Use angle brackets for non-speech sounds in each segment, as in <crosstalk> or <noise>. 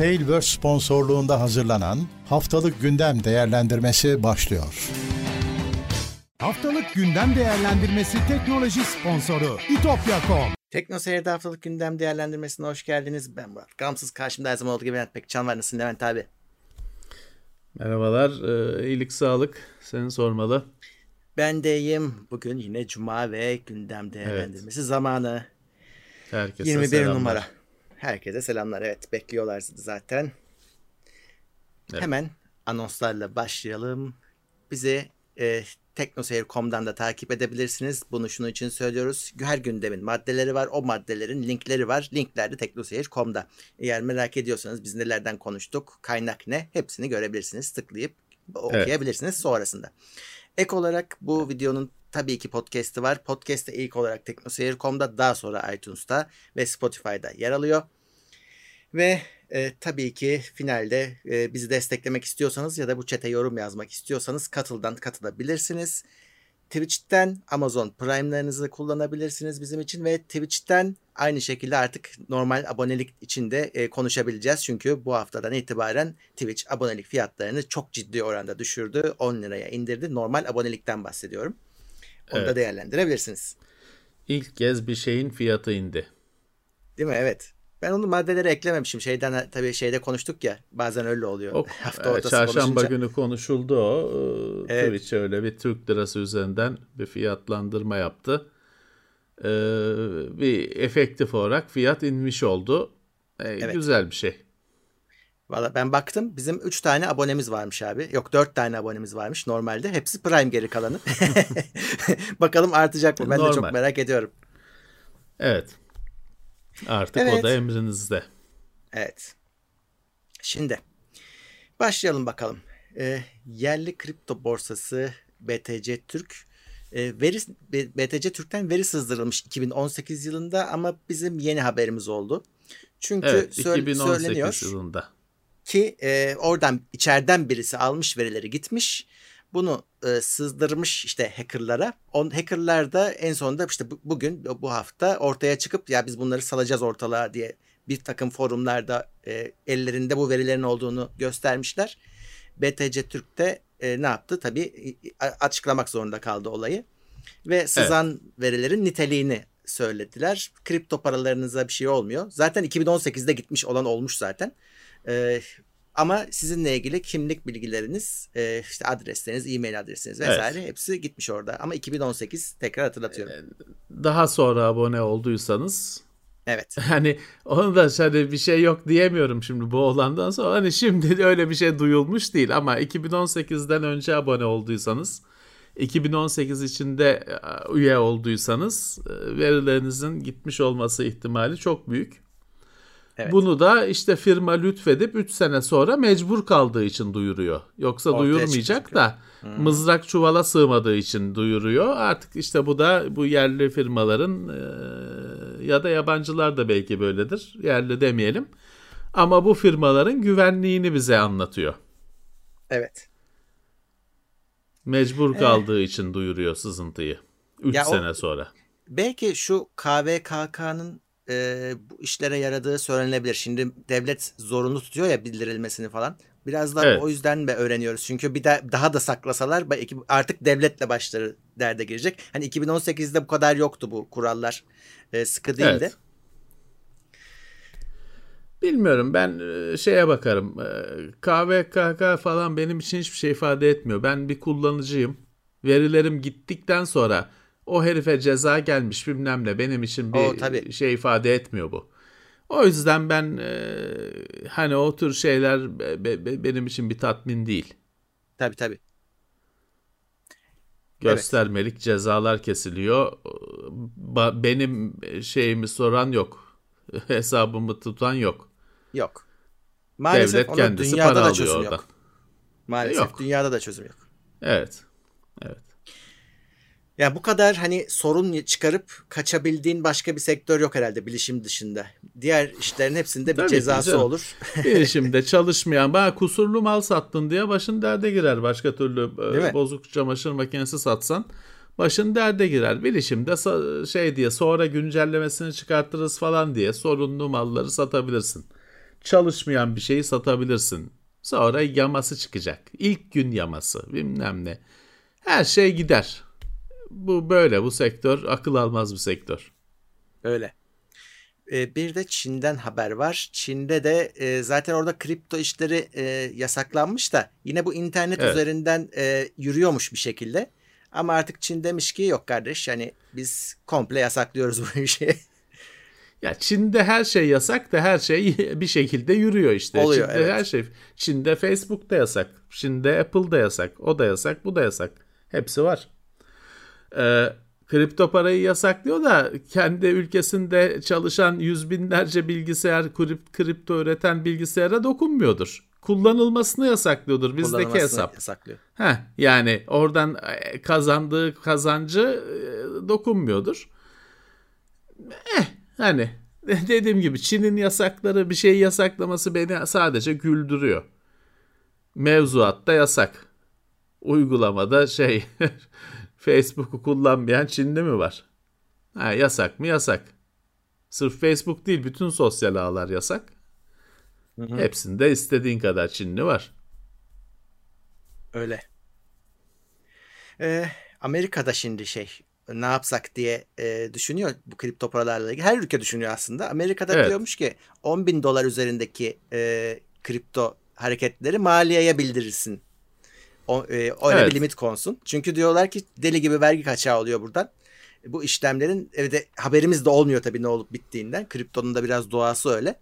Tailverse sponsorluğunda hazırlanan Haftalık Gündem Değerlendirmesi başlıyor. Haftalık Gündem Değerlendirmesi teknoloji sponsoru itopya.com Tekno Seyir'de haftalık gündem değerlendirmesine hoş geldiniz. Ben Murat. Gamsız karşımda her zaman olduğu gibi Levent Pekcan var. Nasılsın Levent abi? Merhabalar, ee, iyilik sağlık. Seni sormalı. Ben deyim. Bugün yine Cuma ve gündem değerlendirmesi evet. zamanı. Herkese 21 selamlar. numara. Herkese selamlar. Evet bekliyorlar zaten. Evet. Hemen anonslarla başlayalım. Bizi e, teknoseyir.com'dan da takip edebilirsiniz. Bunu şunun için söylüyoruz. Her gündemin maddeleri var. O maddelerin linkleri var. Linkler de teknoseyir.com'da. Eğer merak ediyorsanız biz nelerden konuştuk, kaynak ne hepsini görebilirsiniz. Tıklayıp okuyabilirsiniz sonrasında. Ek olarak bu videonun tabii ki podcast'i var. Podcast'te ilk olarak teknoseyir.com'da daha sonra iTunes'ta ve Spotify'da yer alıyor. Ve e, tabii ki finalde e, bizi desteklemek istiyorsanız ya da bu çete yorum yazmak istiyorsanız katıldan katılabilirsiniz. Twitch'ten Amazon Prime'larınızı kullanabilirsiniz bizim için ve Twitch'ten aynı şekilde artık normal abonelik içinde e, konuşabileceğiz. Çünkü bu haftadan itibaren Twitch abonelik fiyatlarını çok ciddi oranda düşürdü. 10 liraya indirdi. Normal abonelikten bahsediyorum. Onu da Evet. değerlendirebilirsiniz. İlk kez bir şeyin fiyatı indi. Değil mi? Evet. Ben onu maddeleri eklememişim. Şeyden tabii şeyde konuştuk ya. Bazen öyle oluyor. O, Hafta ortası çarşamba konuşunca. günü konuşuldu o. Ee, Evet. Twitch öyle bir Türk lirası üzerinden bir fiyatlandırma yaptı. Ee, bir efektif olarak fiyat inmiş oldu. Ee, Evet. Güzel bir şey. Valla ben baktım bizim 3 tane abonemiz varmış abi. Yok 4 tane abonemiz varmış normalde. Hepsi Prime geri kalanı. <laughs> <laughs> Bakalım artacak mı? Ben de çok Normal. merak ediyorum. Evet. Artık Evet. o da emrinizde. Evet. Şimdi başlayalım bakalım. Ee, yerli kripto borsası BTC Türk e, veri BTC Türk'ten veri sızdırılmış 2018 yılında ama bizim yeni haberimiz oldu. Çünkü Evet, söyle- 2018 söyleniyor yılında. ki e, oradan içeriden birisi almış verileri gitmiş. Bunu e, sızdırmış işte hackerlara. On hackerlar da en sonunda işte bu- bugün bu hafta ortaya çıkıp ya biz bunları salacağız ortalığa diye bir takım forumlarda e, ellerinde bu verilerin olduğunu göstermişler. BTC Türk de e, ne yaptı? Tabii e, açıklamak zorunda kaldı olayı. Ve sızan verilerin niteliğini söylediler. Kripto paralarınıza bir şey olmuyor. Zaten 2018'de gitmiş olan olmuş zaten. Ee, ama sizinle ilgili kimlik bilgileriniz, e, işte adresleriniz, e-mail adresiniz vesaire hepsi gitmiş orada. Ama 2018 tekrar hatırlatıyorum. Daha sonra abone olduysanız Evet. <laughs> Hani onu da hani bir şey yok diyemiyorum şimdi bu olandan sonra. Hani şimdi öyle bir şey duyulmuş değil ama 2018'den önce abone olduysanız 2018 içinde e, üye olduysanız e, verilerinizin gitmiş olması ihtimali çok büyük. Evet. Bunu da işte firma lütfedip 3 sene sonra mecbur kaldığı için duyuruyor. Yoksa Ortaya duyurmayacak da mızrak çuvala sığmadığı için duyuruyor. Artık işte bu da bu yerli firmaların e, ya da yabancılar da belki böyledir. Yerli demeyelim. Ama bu firmaların güvenliğini bize anlatıyor. Evet. Mecbur kaldığı için duyuruyor sızıntıyı. 3 Ya o- sene sonra. Belki şu KVKK'nın e, bu işlere yaradığı söylenebilir. Şimdi devlet zorunlu tutuyor ya bildirilmesini falan. Biraz da Evet. o yüzden mi öğreniyoruz? Çünkü bir de daha da saklasalar artık devletle başları derde girecek. Hani 2018'de bu kadar yoktu bu kurallar. E, sıkı değildi. Evet. Bilmiyorum ben şeye bakarım. KVKK falan benim için hiçbir şey ifade etmiyor. Ben bir kullanıcıyım. Verilerim gittikten sonra o herife ceza gelmiş bilmem ne benim için bir O, tabii. şey ifade etmiyor bu. O yüzden ben e, hani o tür şeyler be- be- benim için bir tatmin değil. Tabii tabii. Göstermelik cezalar kesiliyor. Ba- Benim şeyimi soran yok. <laughs> Hesabımı tutan yok. Yok. Maalesef Devlet kendisi dünyada para da alıyor çözüm oradan. yok. Maalesef Yok. dünyada da çözüm yok. Evet. Evet. Ya bu kadar hani sorun çıkarıp kaçabildiğin başka bir sektör yok herhalde bilişim dışında. Diğer işlerin hepsinde bir Tabii cezası canım. olur. <laughs> Bilişimde çalışmayan bana kusurlu mal sattın diye başın derde girer. Başka türlü e, Değil mi? bozuk çamaşır makinesi satsan başın derde girer. Bilişimde şey diye sonra güncellemesini çıkartırız falan diye sorunlu malları satabilirsin. çalışmayan bir şeyi satabilirsin. Sonra yaması çıkacak. İlk gün yaması bilmem ne. Her şey gider. Bu böyle bu sektör akıl almaz bir sektör. Öyle. Ee, bir de Çin'den haber var. Çin'de de e, zaten orada kripto işleri e, yasaklanmış da yine bu internet Evet. üzerinden e, yürüyormuş bir şekilde. Ama artık Çin demiş ki yok kardeş yani biz komple yasaklıyoruz bu <laughs> işi. Ya Çin'de her şey yasak da her şey <laughs> bir şekilde yürüyor işte. Oluyor, Çin'de evet. her şey. Çin'de Facebook da yasak. Çin'de Apple da yasak. O da yasak, bu da yasak. Hepsi var. Ee, kripto parayı yasaklıyor da kendi ülkesinde çalışan yüz binlerce bilgisayar, krip- kripto üreten bilgisayara dokunmuyordur. Kullanılmasını yasaklıyordur bizdeki hesap. yasaklıyor. Heh, yani oradan e, kazandığı kazancı e, dokunmuyordur. Eh, hani <laughs> dediğim gibi Çin'in yasakları bir şey yasaklaması beni sadece güldürüyor. Mevzuatta yasak. Uygulamada şey <laughs> Facebook'u kullanmayan Çinli mi var? Ha, yasak mı? Yasak. Sırf Facebook değil bütün sosyal ağlar yasak. Hepsinde istediğin kadar Çinli var. Öyle. Ee, Amerika'da şimdi şey ne yapsak diye e, düşünüyor bu kripto paralarla ilgili. Her ülke düşünüyor aslında. Amerika'da Evet. diyormuş ki 10 bin dolar üzerindeki e, kripto hareketleri maliyeye bildirilsin. O, e, öyle Evet. bir limit konsun. Çünkü diyorlar ki deli gibi vergi kaçağı oluyor buradan. Bu işlemlerin evde haberimiz de olmuyor tabii ne olup bittiğinden. Kriptonun da biraz doğası öyle.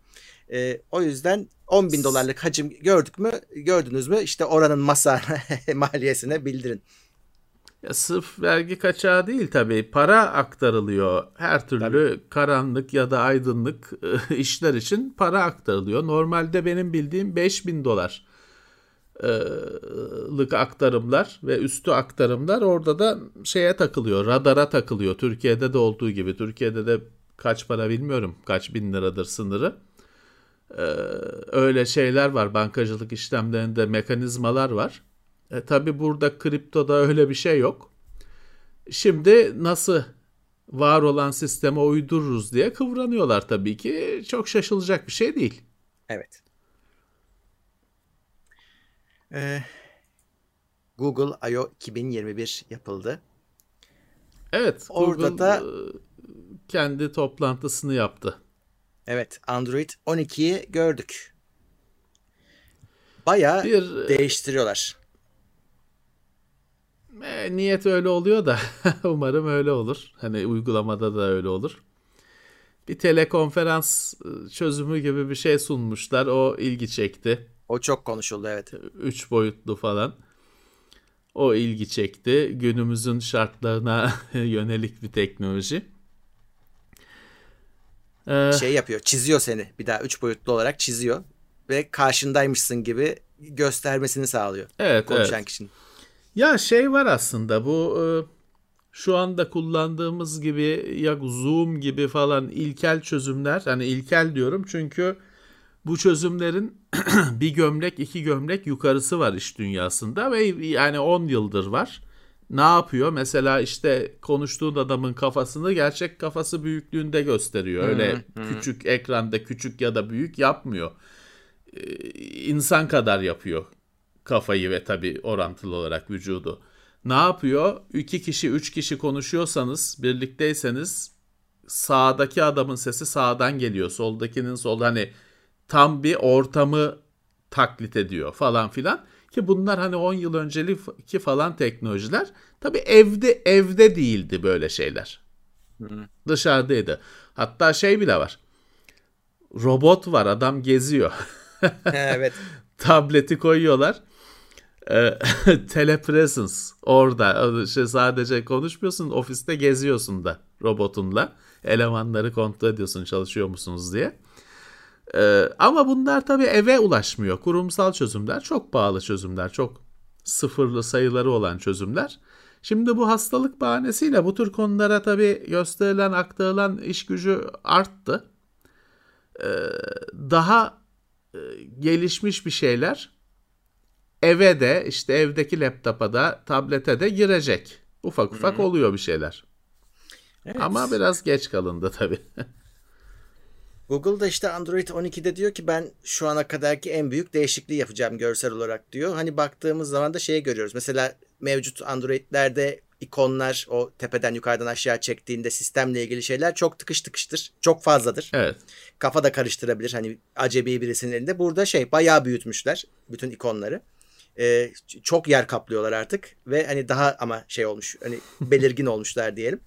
E, o yüzden 10 bin dolarlık hacim gördük mü gördünüz mü işte oranın masa <laughs> maliyesine bildirin. Ya sırf vergi kaçağı değil tabii. Para aktarılıyor. Her türlü karanlık ya da aydınlık e, <laughs> işler için para aktarılıyor. Normalde benim bildiğim 5000 dolar lık aktarımlar ve üstü aktarımlar orada da şeye takılıyor. Radara takılıyor. Türkiye'de de olduğu gibi. Türkiye'de de kaç para bilmiyorum. Kaç bin liradır sınırı. Öyle şeyler var. Bankacılık işlemlerinde mekanizmalar var. E, tabii burada kriptoda öyle bir şey yok. Şimdi nasıl var olan sisteme uydururuz diye kıvranıyorlar tabii ki. Çok şaşılacak bir şey değil. Evet. Ee, Google I.O. 2021 yapıldı. Evet, Orada Google da- kendi toplantısını yaptı. Evet, Android 12'yi gördük. Bayağı Bir değiştiriyorlar. e, niyet öyle oluyor da <laughs> umarım öyle olur. Hani uygulamada da öyle olur. Bir telekonferans çözümü gibi bir şey sunmuşlar. O ilgi çekti. O çok konuşuldu evet. Üç boyutlu falan. O ilgi çekti. Günümüzün şartlarına <laughs> yönelik bir teknoloji. Ee, Şey yapıyor, çiziyor seni. Bir daha üç boyutlu olarak çiziyor. Ve karşındaymışsın gibi göstermesini sağlıyor. evet, Konuşan evet. kişinin. Ya şey var aslında bu e, şu anda kullandığımız gibi ya Zoom gibi falan ilkel çözümler. Hani ilkel diyorum çünkü bu çözümlerin <clears throat> bir gömlek iki gömlek yukarısı var iş dünyasında ve yani 10 yıldır var. Ne yapıyor? Mesela işte konuştuğun adamın kafasını gerçek kafası büyüklüğünde gösteriyor. Öyle küçük ekranda küçük ya da büyük yapmıyor. Ee, insan kadar yapıyor kafayı ve tabii orantılı olarak vücudu. Ne yapıyor? İki kişi, üç kişi konuşuyorsanız, birlikteyseniz sağdaki adamın sesi sağdan geliyor. Soldakinin sol hani tam bir ortamı taklit ediyor falan filan. Ki bunlar hani 10 yıl önceki falan teknolojiler. Tabii evde evde değildi böyle şeyler. Dışarıdaydı. Hatta şey bile var. Robot var adam geziyor. <laughs> evet. Tableti koyuyorlar. Ee, <laughs> telepresence orada şey sadece konuşmuyorsun ofiste geziyorsun da robotunla elemanları kontrol ediyorsun çalışıyor musunuz diye. Ee, ama bunlar tabii eve ulaşmıyor. Kurumsal çözümler çok pahalı çözümler. Çok sıfırlı sayıları olan çözümler. Şimdi bu hastalık bahanesiyle bu tür konulara tabii gösterilen, aktarılan iş gücü arttı. Ee, daha e, gelişmiş bir şeyler eve de işte evdeki laptopa da tablete de girecek. Ufak ufak oluyor bir şeyler. Evet. Ama biraz geç kalındı tabii. <laughs> Google da işte Android 12'de diyor ki ben şu ana kadarki en büyük değişikliği yapacağım görsel olarak diyor. Hani baktığımız zaman da şeyi görüyoruz. Mesela mevcut Android'lerde ikonlar o tepeden yukarıdan aşağı çektiğinde sistemle ilgili şeyler çok tıkış tıkıştır. Çok fazladır. Evet. Kafa da karıştırabilir hani acemi birisinin elinde. Burada şey bayağı büyütmüşler bütün ikonları. Ee, çok yer kaplıyorlar artık ve hani daha ama şey olmuş hani belirgin <laughs> olmuşlar diyelim.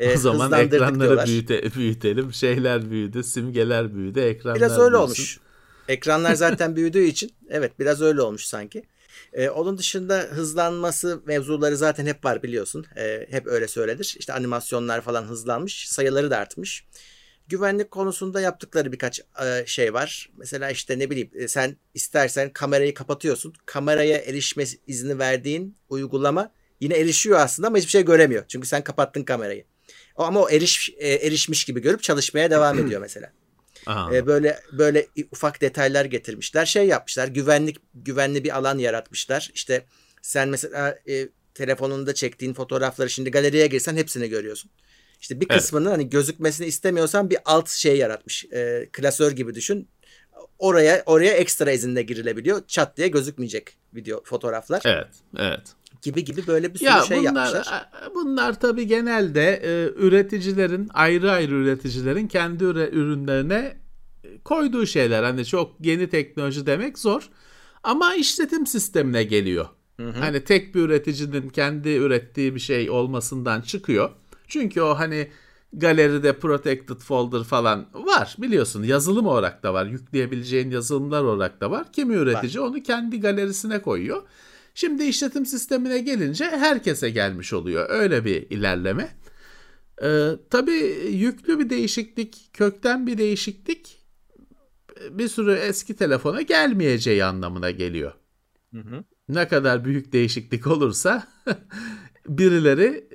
Ee, o zaman ekranları büyüte, büyütelim. Şeyler büyüdü, simgeler büyüdü, ekranlar Biraz öyle büyüsün. olmuş. Ekranlar zaten büyüdüğü için evet biraz öyle olmuş sanki. Ee, onun dışında hızlanması mevzuları zaten hep var biliyorsun. Ee, hep öyle söylenir. İşte animasyonlar falan hızlanmış. Sayıları da artmış. Güvenlik konusunda yaptıkları birkaç e, şey var. Mesela işte ne bileyim e, sen istersen kamerayı kapatıyorsun. Kameraya erişme izni verdiğin uygulama yine erişiyor aslında ama hiçbir şey göremiyor. Çünkü sen kapattın kamerayı. Ama o eriş, e, erişmiş gibi görüp çalışmaya devam ediyor mesela. <clears throat> E, böyle böyle ufak detaylar getirmişler. Şey yapmışlar. Güvenlik güvenli bir alan yaratmışlar. İşte sen mesela e, telefonunda çektiğin fotoğrafları şimdi galeriye girsen hepsini görüyorsun. İşte bir kısmını evet. hani gözükmesini istemiyorsan bir alt şey yaratmış. E, klasör gibi düşün. Oraya oraya ekstra izinle girilebiliyor. Çat diye gözükmeyecek video fotoğraflar. Evet, evet gibi gibi böyle bir sürü ya şey bunlar, yapmışlar. Bunlar tabii genelde e, üreticilerin ayrı ayrı üreticilerin kendi ürünlerine koyduğu şeyler. Hani çok yeni teknoloji demek zor. Ama işletim sistemine geliyor. Hı hı. Hani tek bir üreticinin kendi ürettiği bir şey olmasından çıkıyor. Çünkü o hani galeride protected folder falan var biliyorsun yazılım olarak da var yükleyebileceğin yazılımlar olarak da var. Kimi üretici var. onu kendi galerisine koyuyor. Şimdi işletim sistemine gelince herkese gelmiş oluyor. Öyle bir ilerleme. Ee, tabii yüklü bir değişiklik, kökten bir değişiklik bir sürü eski telefona gelmeyeceği anlamına geliyor. Hı hı. Ne kadar büyük değişiklik olursa <laughs> birileri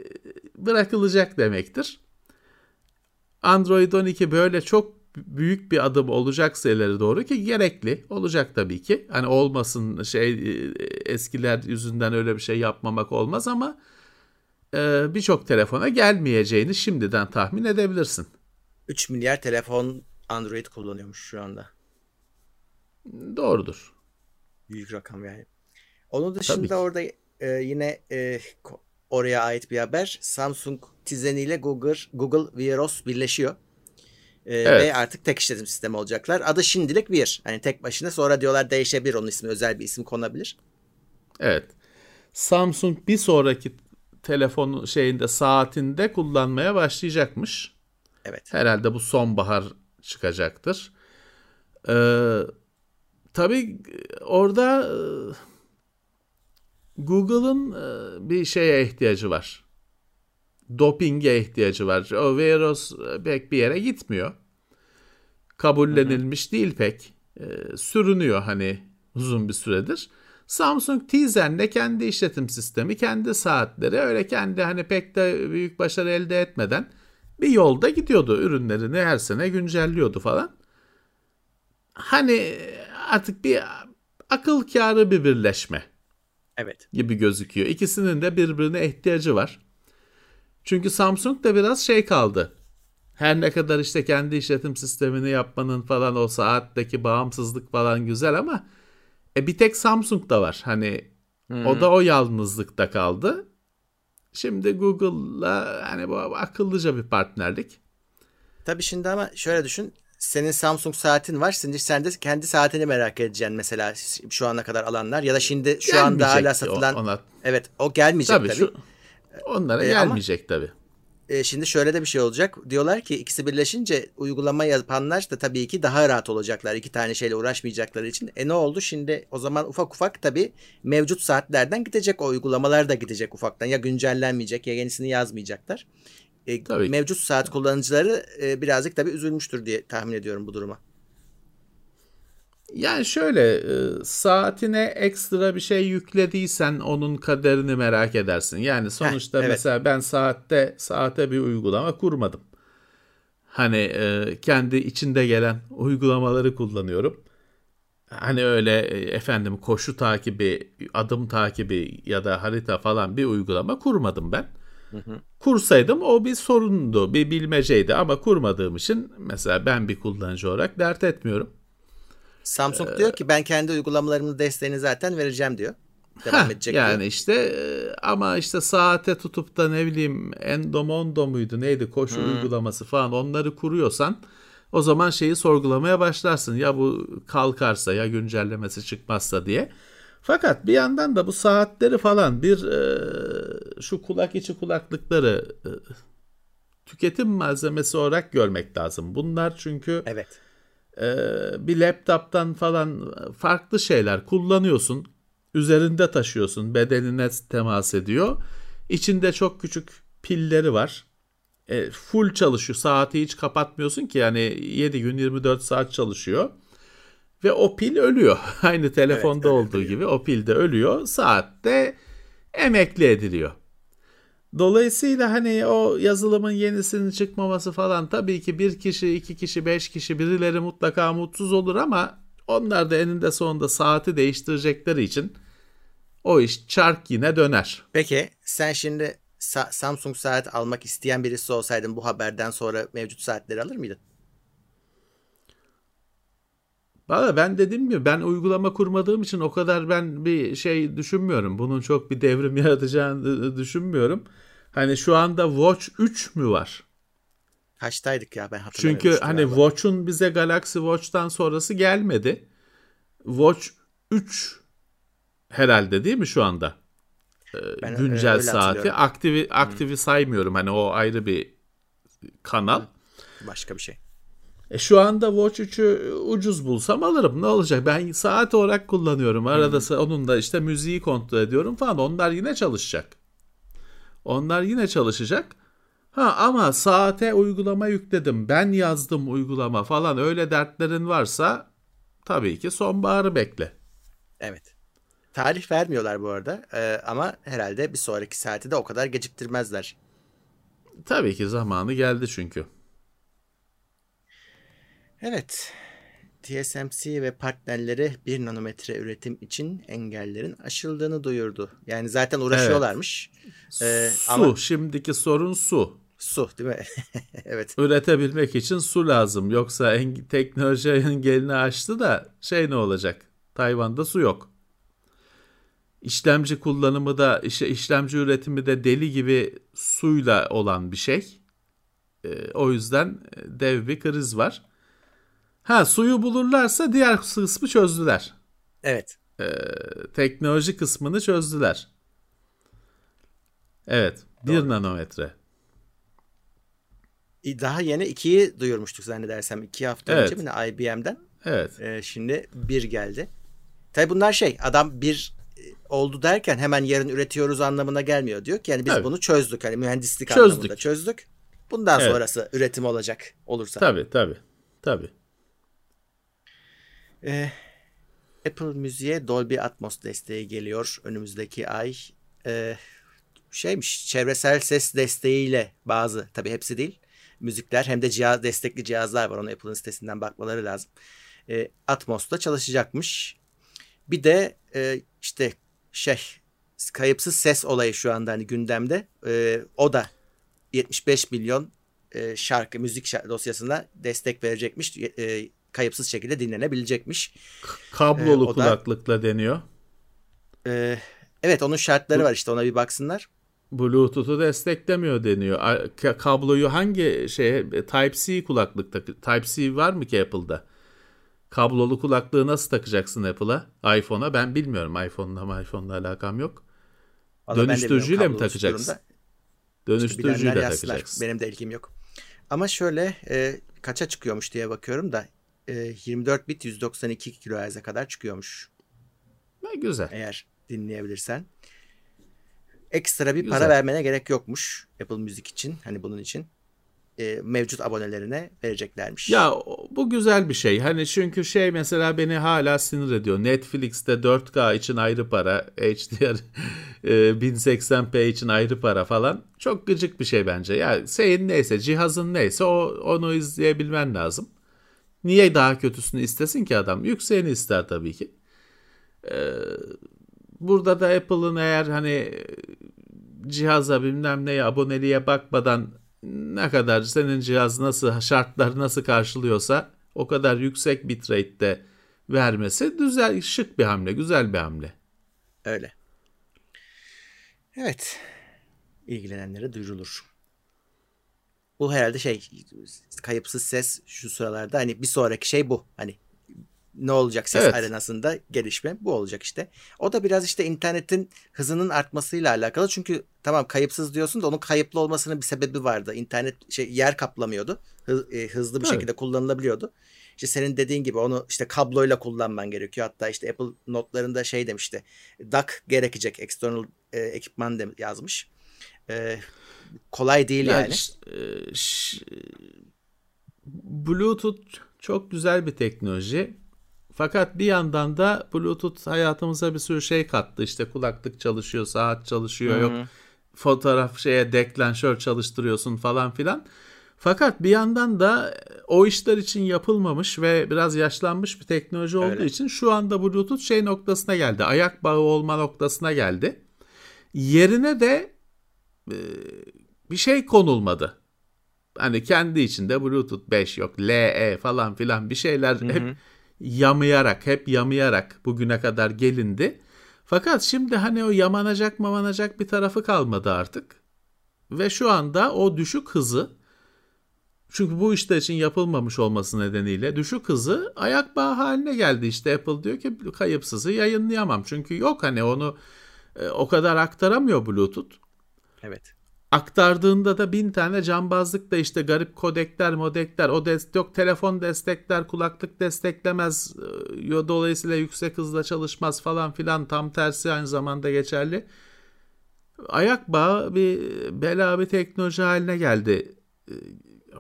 bırakılacak demektir. Android 12 böyle çok büyük bir adım olacaksa ileri doğru ki gerekli olacak tabii ki. Hani olmasın şey e, eskiler yüzünden öyle bir şey yapmamak olmaz ama e, birçok telefona gelmeyeceğini şimdiden tahmin edebilirsin. 3 milyar telefon Android kullanıyormuş şu anda. Doğrudur. Büyük rakam yani. Onun dışında orada e, yine e, oraya ait bir haber. Samsung Tizen ile Google Google Veros birleşiyor. Ee, evet. Ve artık tek işletim sistemi olacaklar. Adı şimdilik bir. Hani tek başına sonra diyorlar değişebilir onun ismi. Özel bir isim konabilir. Evet. Samsung bir sonraki telefon şeyinde saatinde kullanmaya başlayacakmış. Evet. Herhalde bu sonbahar çıkacaktır. Ee, tabii orada e, Google'ın e, bir şeye ihtiyacı var dopinge ihtiyacı var. O Veros e, pek bir yere gitmiyor. Kabullenilmiş Hı-hı. değil pek. E, sürünüyor hani uzun bir süredir. Samsung Tizen'le kendi işletim sistemi, kendi saatleri öyle kendi hani pek de büyük başarı elde etmeden bir yolda gidiyordu. Ürünlerini her sene güncelliyordu falan. Hani artık bir akıl kârı bir birleşme. Evet. Gibi gözüküyor. İkisinin de birbirine ihtiyacı var. Çünkü Samsung da biraz şey kaldı. Her ne kadar işte kendi işletim sistemini yapmanın falan o saatteki bağımsızlık falan güzel ama e bir tek Samsung da var. Hani hmm. o da o yalnızlıkta kaldı. Şimdi Google'la hani bu akıllıca bir partnerlik. Tabii şimdi ama şöyle düşün. Senin Samsung saatin var. Şimdi sen de kendi saatini merak edeceksin mesela şu ana kadar alanlar ya da şimdi şu anda hala satılan. Ona... Evet o gelmeyecek tabii. tabii. Şu Onlara e, gelmeyecek tabii. E, şimdi şöyle de bir şey olacak. Diyorlar ki ikisi birleşince uygulama yapanlar da tabii ki daha rahat olacaklar. İki tane şeyle uğraşmayacakları için. E ne oldu? Şimdi o zaman ufak ufak tabii mevcut saatlerden gidecek. O uygulamalar da gidecek ufaktan. Ya güncellenmeyecek ya yenisini yazmayacaklar. E, tabii. Mevcut saat kullanıcıları e, birazcık tabii üzülmüştür diye tahmin ediyorum bu duruma. Yani şöyle e, saatine ekstra bir şey yüklediysen onun kaderini merak edersin. Yani sonuçta Heh, evet. mesela ben saatte saate bir uygulama kurmadım. Hani e, kendi içinde gelen uygulamaları kullanıyorum. Hani öyle e, efendim koşu takibi, adım takibi ya da harita falan bir uygulama kurmadım ben. Kursaydım o bir sorundu, bir bilmeceydi ama kurmadığım için mesela ben bir kullanıcı olarak dert etmiyorum. Samsung diyor ki ben kendi uygulamalarımın desteğini zaten vereceğim diyor. Devam Heh, edecek yani diyor. işte e, ama işte saate tutup da ne bileyim Endomondo muydu neydi koşu uygulaması falan onları kuruyorsan o zaman şeyi sorgulamaya başlarsın ya bu kalkarsa ya güncellemesi çıkmazsa diye. Fakat bir yandan da bu saatleri falan bir e, şu kulak içi kulaklıkları e, tüketim malzemesi olarak görmek lazım. Bunlar çünkü Evet. E, bir laptoptan falan farklı şeyler kullanıyorsun. Üzerinde taşıyorsun. Bedenine temas ediyor. İçinde çok küçük pilleri var. E, full çalışıyor. Saati hiç kapatmıyorsun ki yani 7 gün 24 saat çalışıyor. Ve o pil ölüyor. <laughs> Aynı telefonda Evet, olduğu gibi o pil de ölüyor. Saat de emekli ediliyor. Dolayısıyla hani o yazılımın yenisinin çıkmaması falan tabii ki bir kişi, iki kişi, beş kişi birileri mutlaka mutsuz olur ama onlar da eninde sonunda saati değiştirecekleri için o iş çark yine döner. Peki sen şimdi Sa- Samsung saat almak isteyen birisi olsaydın bu haberden sonra mevcut saatleri alır mıydın? Valla ben dediğim gibi ben uygulama kurmadığım için o kadar ben bir şey düşünmüyorum. Bunun çok bir devrim <laughs> yaratacağını düşünmüyorum. Hani şu anda Watch 3 mü var? Kaçtaydık ya ben hatırlamıyorum. Çünkü hani galiba. Watch'un bize Galaxy Watch'tan sonrası gelmedi. Watch 3 herhalde değil mi şu anda? Ben, e, Güncel öyle saati. Aktivi aktivi saymıyorum. Hani o ayrı bir kanal. Başka bir şey. E şu anda Watch 3'ü ucuz bulsam alırım. Ne olacak? Ben saat olarak kullanıyorum. Arada sa- onun da işte müziği kontrol ediyorum falan. Onlar yine çalışacak. Onlar yine çalışacak. Ha ama saate uygulama yükledim. Ben yazdım uygulama falan. Öyle dertlerin varsa tabii ki sonbaharı bekle. Evet. Tarih vermiyorlar bu arada Ee, ama herhalde bir sonraki saati de o kadar geciktirmezler. Tabii ki zamanı geldi çünkü. Evet. TSMC ve partnerleri 1 nanometre üretim için engellerin aşıldığını duyurdu. Yani zaten uğraşıyorlarmış. Ee, su. ama Şimdiki sorun su. su değil mi? <laughs> evet. Üretebilmek için su lazım. Yoksa en, teknoloji engelini aştı da şey ne olacak? Tayvan'da su yok. İşlemci kullanımı da işte işlemci üretimi de deli gibi suyla olan bir şey. Ee, o yüzden dev bir kriz var. Ha suyu bulurlarsa diğer kısmı çözdüler. Evet. Teknoloji kısmını çözdüler. Evet. Bir nanometre. Daha yeni 2'yi duyurmuştuk zannedersem. 2 hafta Evet. önce mi ne IBM'den. Evet. Ee, şimdi 1 geldi. Tabi bunlar şey adam bir e, oldu derken hemen yarın üretiyoruz anlamına gelmiyor. Diyor ki yani biz Evet. bunu çözdük. Hani mühendislik Çözdük. anlamında çözdük. Bundan Evet. sonrası üretim olacak olursa. Tabii tabii. Tabii. Ee, Apple Müziğe Dolby Atmos desteği geliyor önümüzdeki ay. Ee, şeymiş çevresel ses desteğiyle bazı tabi hepsi değil müzikler hem de cihaz destekli cihazlar var. Onu Apple'ın sitesinden bakmaları lazım. Ee, Atmos'ta çalışacakmış. Bir de e, işte şey kayıpsız ses olayı şu anda hani gündemde. Ee, o da 75 milyon e, şarkı müzik şarkı dosyasına destek verecekmiş. E, kayıpsız şekilde dinlenebilecekmiş. Kablolu Ee, o da- kulaklıkla deniyor. Ee, evet onun şartları var işte ona bir baksınlar. Bluetooth'u desteklemiyor deniyor. Kabloyu hangi şeye Type-C kulaklıkta Type-C var mı ki Apple'da? Kablolu kulaklığı nasıl takacaksın Apple'a? iPhone'a ben bilmiyorum. iPhone'la mı iPhone'la alakam yok. Vallahi Dönüştürücüyle mi takacaksın? durumda. Dönüştürücüyle yazsınlar. takacaksın. Benim de ilgim yok. Ama şöyle e, kaça çıkıyormuş diye bakıyorum da e, 24 bit 192 kHz'e kadar çıkıyormuş Ha, güzel. eğer dinleyebilirsen. Ekstra bir Güzel. para vermene gerek yokmuş Apple Müzik için hani bunun için. E, mevcut abonelerine vereceklermiş. Ya bu güzel bir şey. Hani çünkü şey mesela beni hala sinir ediyor. Netflix'te 4K için ayrı para, HDR <laughs> e, 1080p için ayrı para falan. Çok gıcık bir şey bence. Ya senin neyse, cihazın neyse o onu izleyebilmen lazım. Niye daha kötüsünü istesin ki adam? Yükseğini ister tabii ki. Ee, burada da Apple'ın eğer hani cihaza bilmem neye aboneliğe bakmadan ne kadar senin cihaz nasıl şartlar nasıl karşılıyorsa o kadar yüksek bitrate'de vermesi güzel şık bir hamle, güzel bir hamle. Öyle. Evet. İlgilenenlere duyurulur. Bu herhalde şey kayıpsız ses şu sıralarda hani bir sonraki şey bu. Hani ne olacak ses evet. arenasında gelişme bu olacak işte. O da biraz işte internetin hızının artmasıyla alakalı. Çünkü tamam kayıpsız diyorsun da onun kayıplı olmasının bir sebebi vardı. İnternet şey yer kaplamıyordu. E, hızlı bir evet. şekilde kullanılabiliyordu. İşte senin dediğin gibi onu işte kabloyla kullanman gerekiyor. Hatta işte Apple notlarında şey demişti. DAC gerekecek external e, ekipman de, yazmış. E, kolay değil yani. yani. Ş- Bluetooth çok güzel bir teknoloji. Fakat bir yandan da Bluetooth hayatımıza bir sürü şey kattı. İşte kulaklık çalışıyor, saat çalışıyor, Hı-hı. yok fotoğraf şeye deklanşör çalıştırıyorsun falan filan. Fakat bir yandan da o işler için yapılmamış ve biraz yaşlanmış bir teknoloji olduğu Öyle. için şu anda Bluetooth şey noktasına geldi. Ayak bağı olma noktasına geldi. Yerine de e, bir şey konulmadı. Hani kendi içinde Bluetooth 5 yok, LE falan filan bir şeyler Hı-hı. hep yamayarak, hep yamayarak bugüne kadar gelindi. Fakat şimdi hani o yamanacak mamanacak bir tarafı kalmadı artık. Ve şu anda o düşük hızı çünkü bu işler için yapılmamış olması nedeniyle düşük hızı ayak bağı haline geldi. İşte Apple diyor ki kayıpsızı yayınlayamam. Çünkü yok hani onu e, o kadar aktaramıyor Bluetooth. Evet aktardığında da bin tane cambazlık da işte garip kodekler modekler o des yok telefon destekler kulaklık desteklemez e, dolayısıyla yüksek hızla çalışmaz falan filan tam tersi aynı zamanda geçerli. Ayak bağı bir bela bir teknoloji haline geldi. E,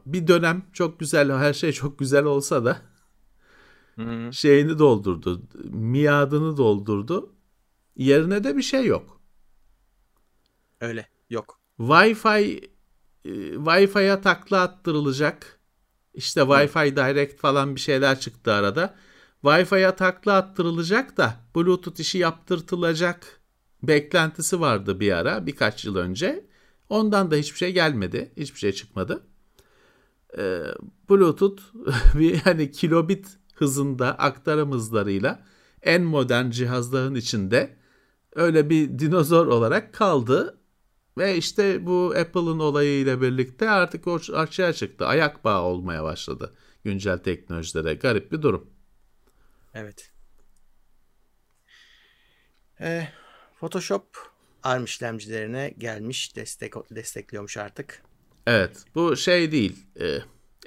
bir dönem çok güzel her şey çok güzel olsa da Hı-hı. şeyini doldurdu miadını doldurdu yerine de bir şey yok. Öyle yok. Wi-Fi e, Wi-Fi'ye takla attırılacak. İşte Wi-Fi Direct falan bir şeyler çıktı arada. Wi-Fi'ye takla attırılacak da Bluetooth işi yaptırtılacak beklentisi vardı bir ara birkaç yıl önce. Ondan da hiçbir şey gelmedi. Hiçbir şey çıkmadı. Ee, Bluetooth <laughs> bir hani kilobit hızında aktarım hızlarıyla en modern cihazların içinde öyle bir dinozor olarak kaldı ve işte bu Apple'ın olayıyla birlikte artık o açığa çıktı. Ayak bağı olmaya başladı güncel teknolojilere. Garip bir durum. Evet. Ee, Photoshop ARM işlemcilerine gelmiş, destek destekliyormuş artık. Evet, bu şey değil. E,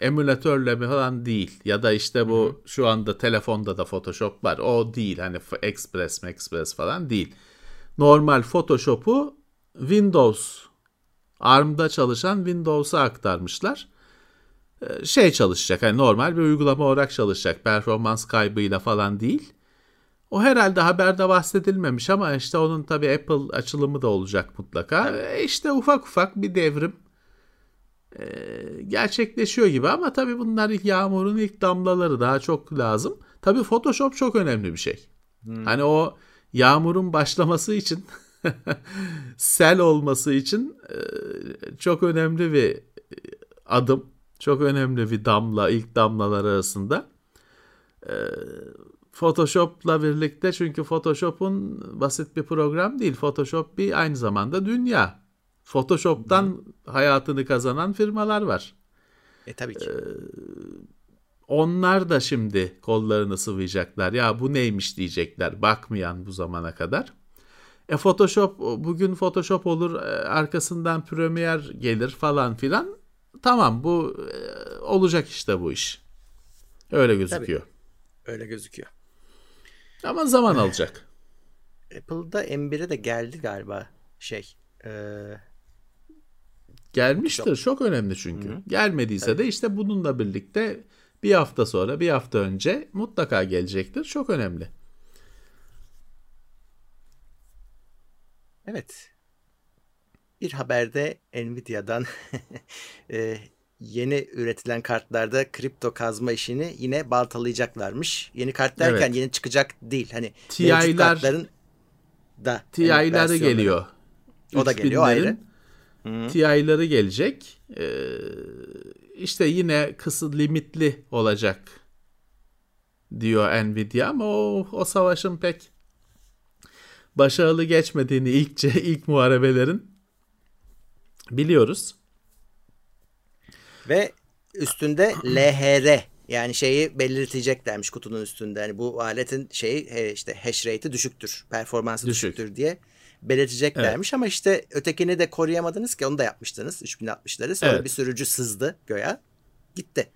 emülatörle falan değil ya da işte bu Hı-hı. şu anda telefonda da Photoshop var. O değil. Hani Express, Express falan değil. Normal Photoshop'u Windows ARM'da çalışan Windows'a aktarmışlar. Ee, şey çalışacak hani normal bir uygulama olarak çalışacak performans kaybıyla falan değil. O herhalde haberde bahsedilmemiş ama işte onun tabi Apple açılımı da olacak mutlaka. Evet. İşte ufak ufak bir devrim e, gerçekleşiyor gibi ama tabi bunlar yağmurun ilk damlaları daha çok lazım. Tabi Photoshop çok önemli bir şey. Hmm. Hani o yağmurun başlaması için <laughs> <laughs> sel olması için e, çok önemli bir adım. Çok önemli bir damla, ilk damlalar arasında. E, Photoshop'la birlikte çünkü Photoshop'un basit bir program değil. Photoshop bir aynı zamanda dünya. Photoshop'tan hayatını kazanan firmalar var. E tabii ki. Ee, onlar da şimdi kollarını sıvayacaklar. Ya bu neymiş diyecekler bakmayan bu zamana kadar. E Photoshop bugün Photoshop olur e, arkasından Premiere gelir falan filan. Tamam bu e, olacak işte bu iş. Öyle gözüküyor. Tabii, öyle gözüküyor. Ama zaman alacak. Apple'da M1'e de geldi galiba şey. E... Gelmiştir. Çok, çok önemli çünkü. Hı-hı. Gelmediyse Tabii. de işte bununla birlikte bir hafta sonra, bir hafta önce mutlaka gelecektir. Çok önemli. Evet. Bir haberde Nvidia'dan <laughs> e, yeni üretilen kartlarda kripto kazma işini yine baltalayacaklarmış. Yeni kart derken evet. yeni çıkacak değil. Hani TI'ler kartların da TI'leri geliyor. O da geliyor ayrı. TI'ları gelecek. Ee, işte yine kısa limitli olacak diyor Nvidia ama o, o savaşın pek başarılı geçmediğini ilkçe <laughs> ilk muharebelerin biliyoruz. Ve üstünde <clears throat> LHR yani şeyi belirteceklermiş kutunun üstünde. Yani bu aletin şeyi e, işte hash rate'i düşüktür, performansı Düşük. düşüktür diye belirteceklermiş ama işte ötekini de koruyamadınız ki onu da yapmıştınız 3060'ları. Sonra Evet. bir sürücü sızdı göya. Gitti.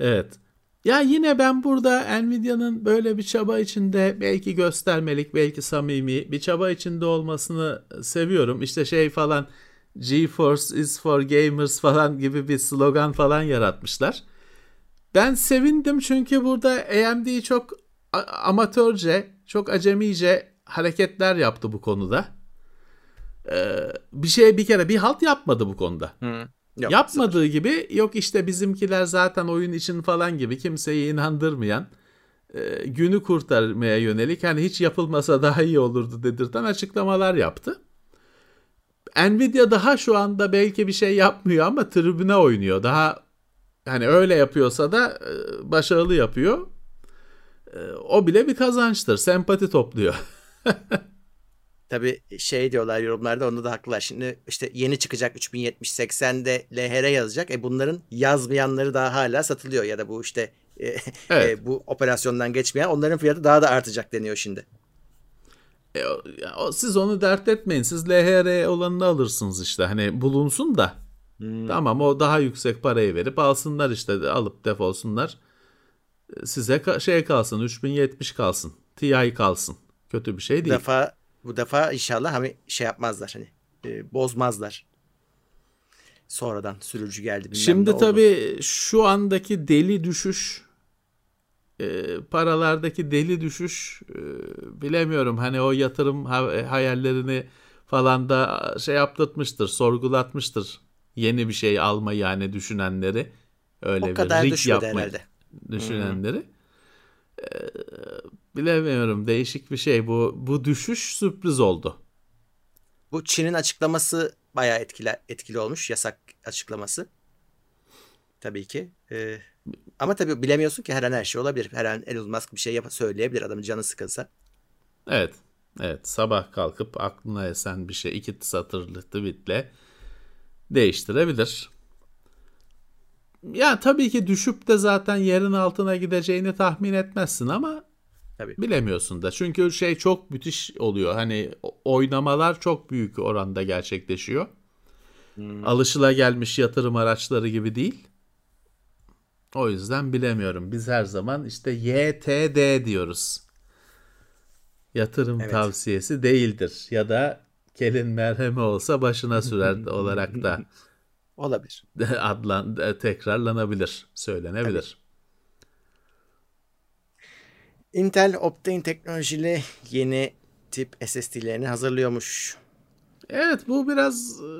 Evet. Ya yine ben burada Nvidia'nın böyle bir çaba içinde belki göstermelik, belki samimi bir çaba içinde olmasını seviyorum. İşte şey falan GeForce is for gamers falan gibi bir slogan falan yaratmışlar. Ben sevindim çünkü burada AMD çok amatörce, çok acemice hareketler yaptı bu konuda. Ee, bir şey bir kere bir halt yapmadı bu konuda. Yok, Yapmadığı gibi yok işte bizimkiler zaten oyun için falan gibi kimseyi inandırmayan e, günü kurtarmaya yönelik hani hiç yapılmasa daha iyi olurdu dedirten açıklamalar yaptı. Nvidia daha şu anda belki bir şey yapmıyor ama tribüne oynuyor. Daha hani öyle yapıyorsa da e, başarılı yapıyor. E, o bile bir kazançtır. Sempati topluyor. <laughs> Tabii şey diyorlar yorumlarda onda da haklılar. Şimdi işte yeni çıkacak 3070-80'de LHR yazacak. E bunların yazmayanları daha hala satılıyor ya da bu işte e, <laughs> Evet. e, bu operasyondan geçmeyen onların fiyatı daha da artacak deniyor şimdi. E, o- siz onu dert etmeyin. Siz LHR olanını alırsınız işte. Hani bulunsun da. Tamam o daha yüksek parayı verip alsınlar işte alıp defolsunlar. E, Size ka- şey kalsın 3070 kalsın. TI kalsın. Kötü bir şey değil. defa bu defa inşallah hani şey yapmazlar hani e, bozmazlar. Sonradan sürücü geldi Şimdi tabii şu andaki deli düşüş e, paralardaki deli düşüş e, bilemiyorum hani o yatırım ha- hayallerini falan da şey yaptırtmıştır, sorgulatmıştır. Yeni bir şey alma yani düşünenleri öyle o bir kadar rig yapmayı herhalde. düşünenleri. E, bilemiyorum değişik bir şey bu bu düşüş sürpriz oldu. Bu Çin'in açıklaması bayağı etkili, etkili olmuş. Yasak açıklaması. Tabii ki. Ee, ama tabii bilemiyorsun ki her an her şey olabilir. Her an Elon Musk bir şey yap söyleyebilir adamın canı sıkılsa. Evet. Evet. Sabah kalkıp aklına esen bir şey iki satırlı tweetle değiştirebilir. Ya tabii ki düşüp de zaten yerin altına gideceğini tahmin etmezsin ama Tabii. bilemiyorsun da. Çünkü şey çok müthiş oluyor. Hani oynamalar çok büyük oranda gerçekleşiyor. Alışılagelmiş yatırım araçları gibi değil. O yüzden bilemiyorum. Biz her zaman işte YTD diyoruz. Yatırım Evet. tavsiyesi değildir. Ya da kelin merhemi olsa başına sürer <laughs> olarak da Olabilir. <laughs> adlan tekrarlanabilir, söylenebilir. Intel Optane teknolojili yeni tip SSD'lerini hazırlıyormuş. Evet bu biraz e,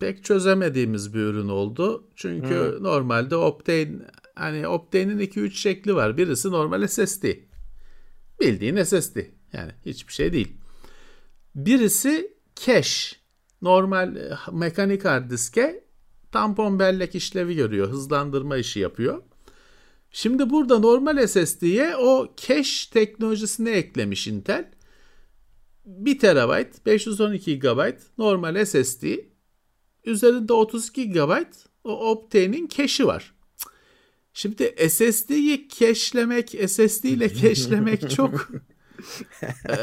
pek çözemediğimiz bir ürün oldu. Çünkü normalde Optane hani Optane'in 2-3 şekli var. Birisi normal SSD. Bildiğin SSD. Yani hiçbir şey değil. Birisi cache. Normal e, mekanik hard diske tampon bellek işlevi görüyor. Hızlandırma işi yapıyor. Şimdi burada normal SSD'ye o cache teknolojisini eklemiş Intel. 1 TB 512 GB normal SSD üzerinde 32 GB o Optane'in cache'i var. Şimdi SSD'yi cache'lemek, SSD ile <laughs> cache'lemek çok e,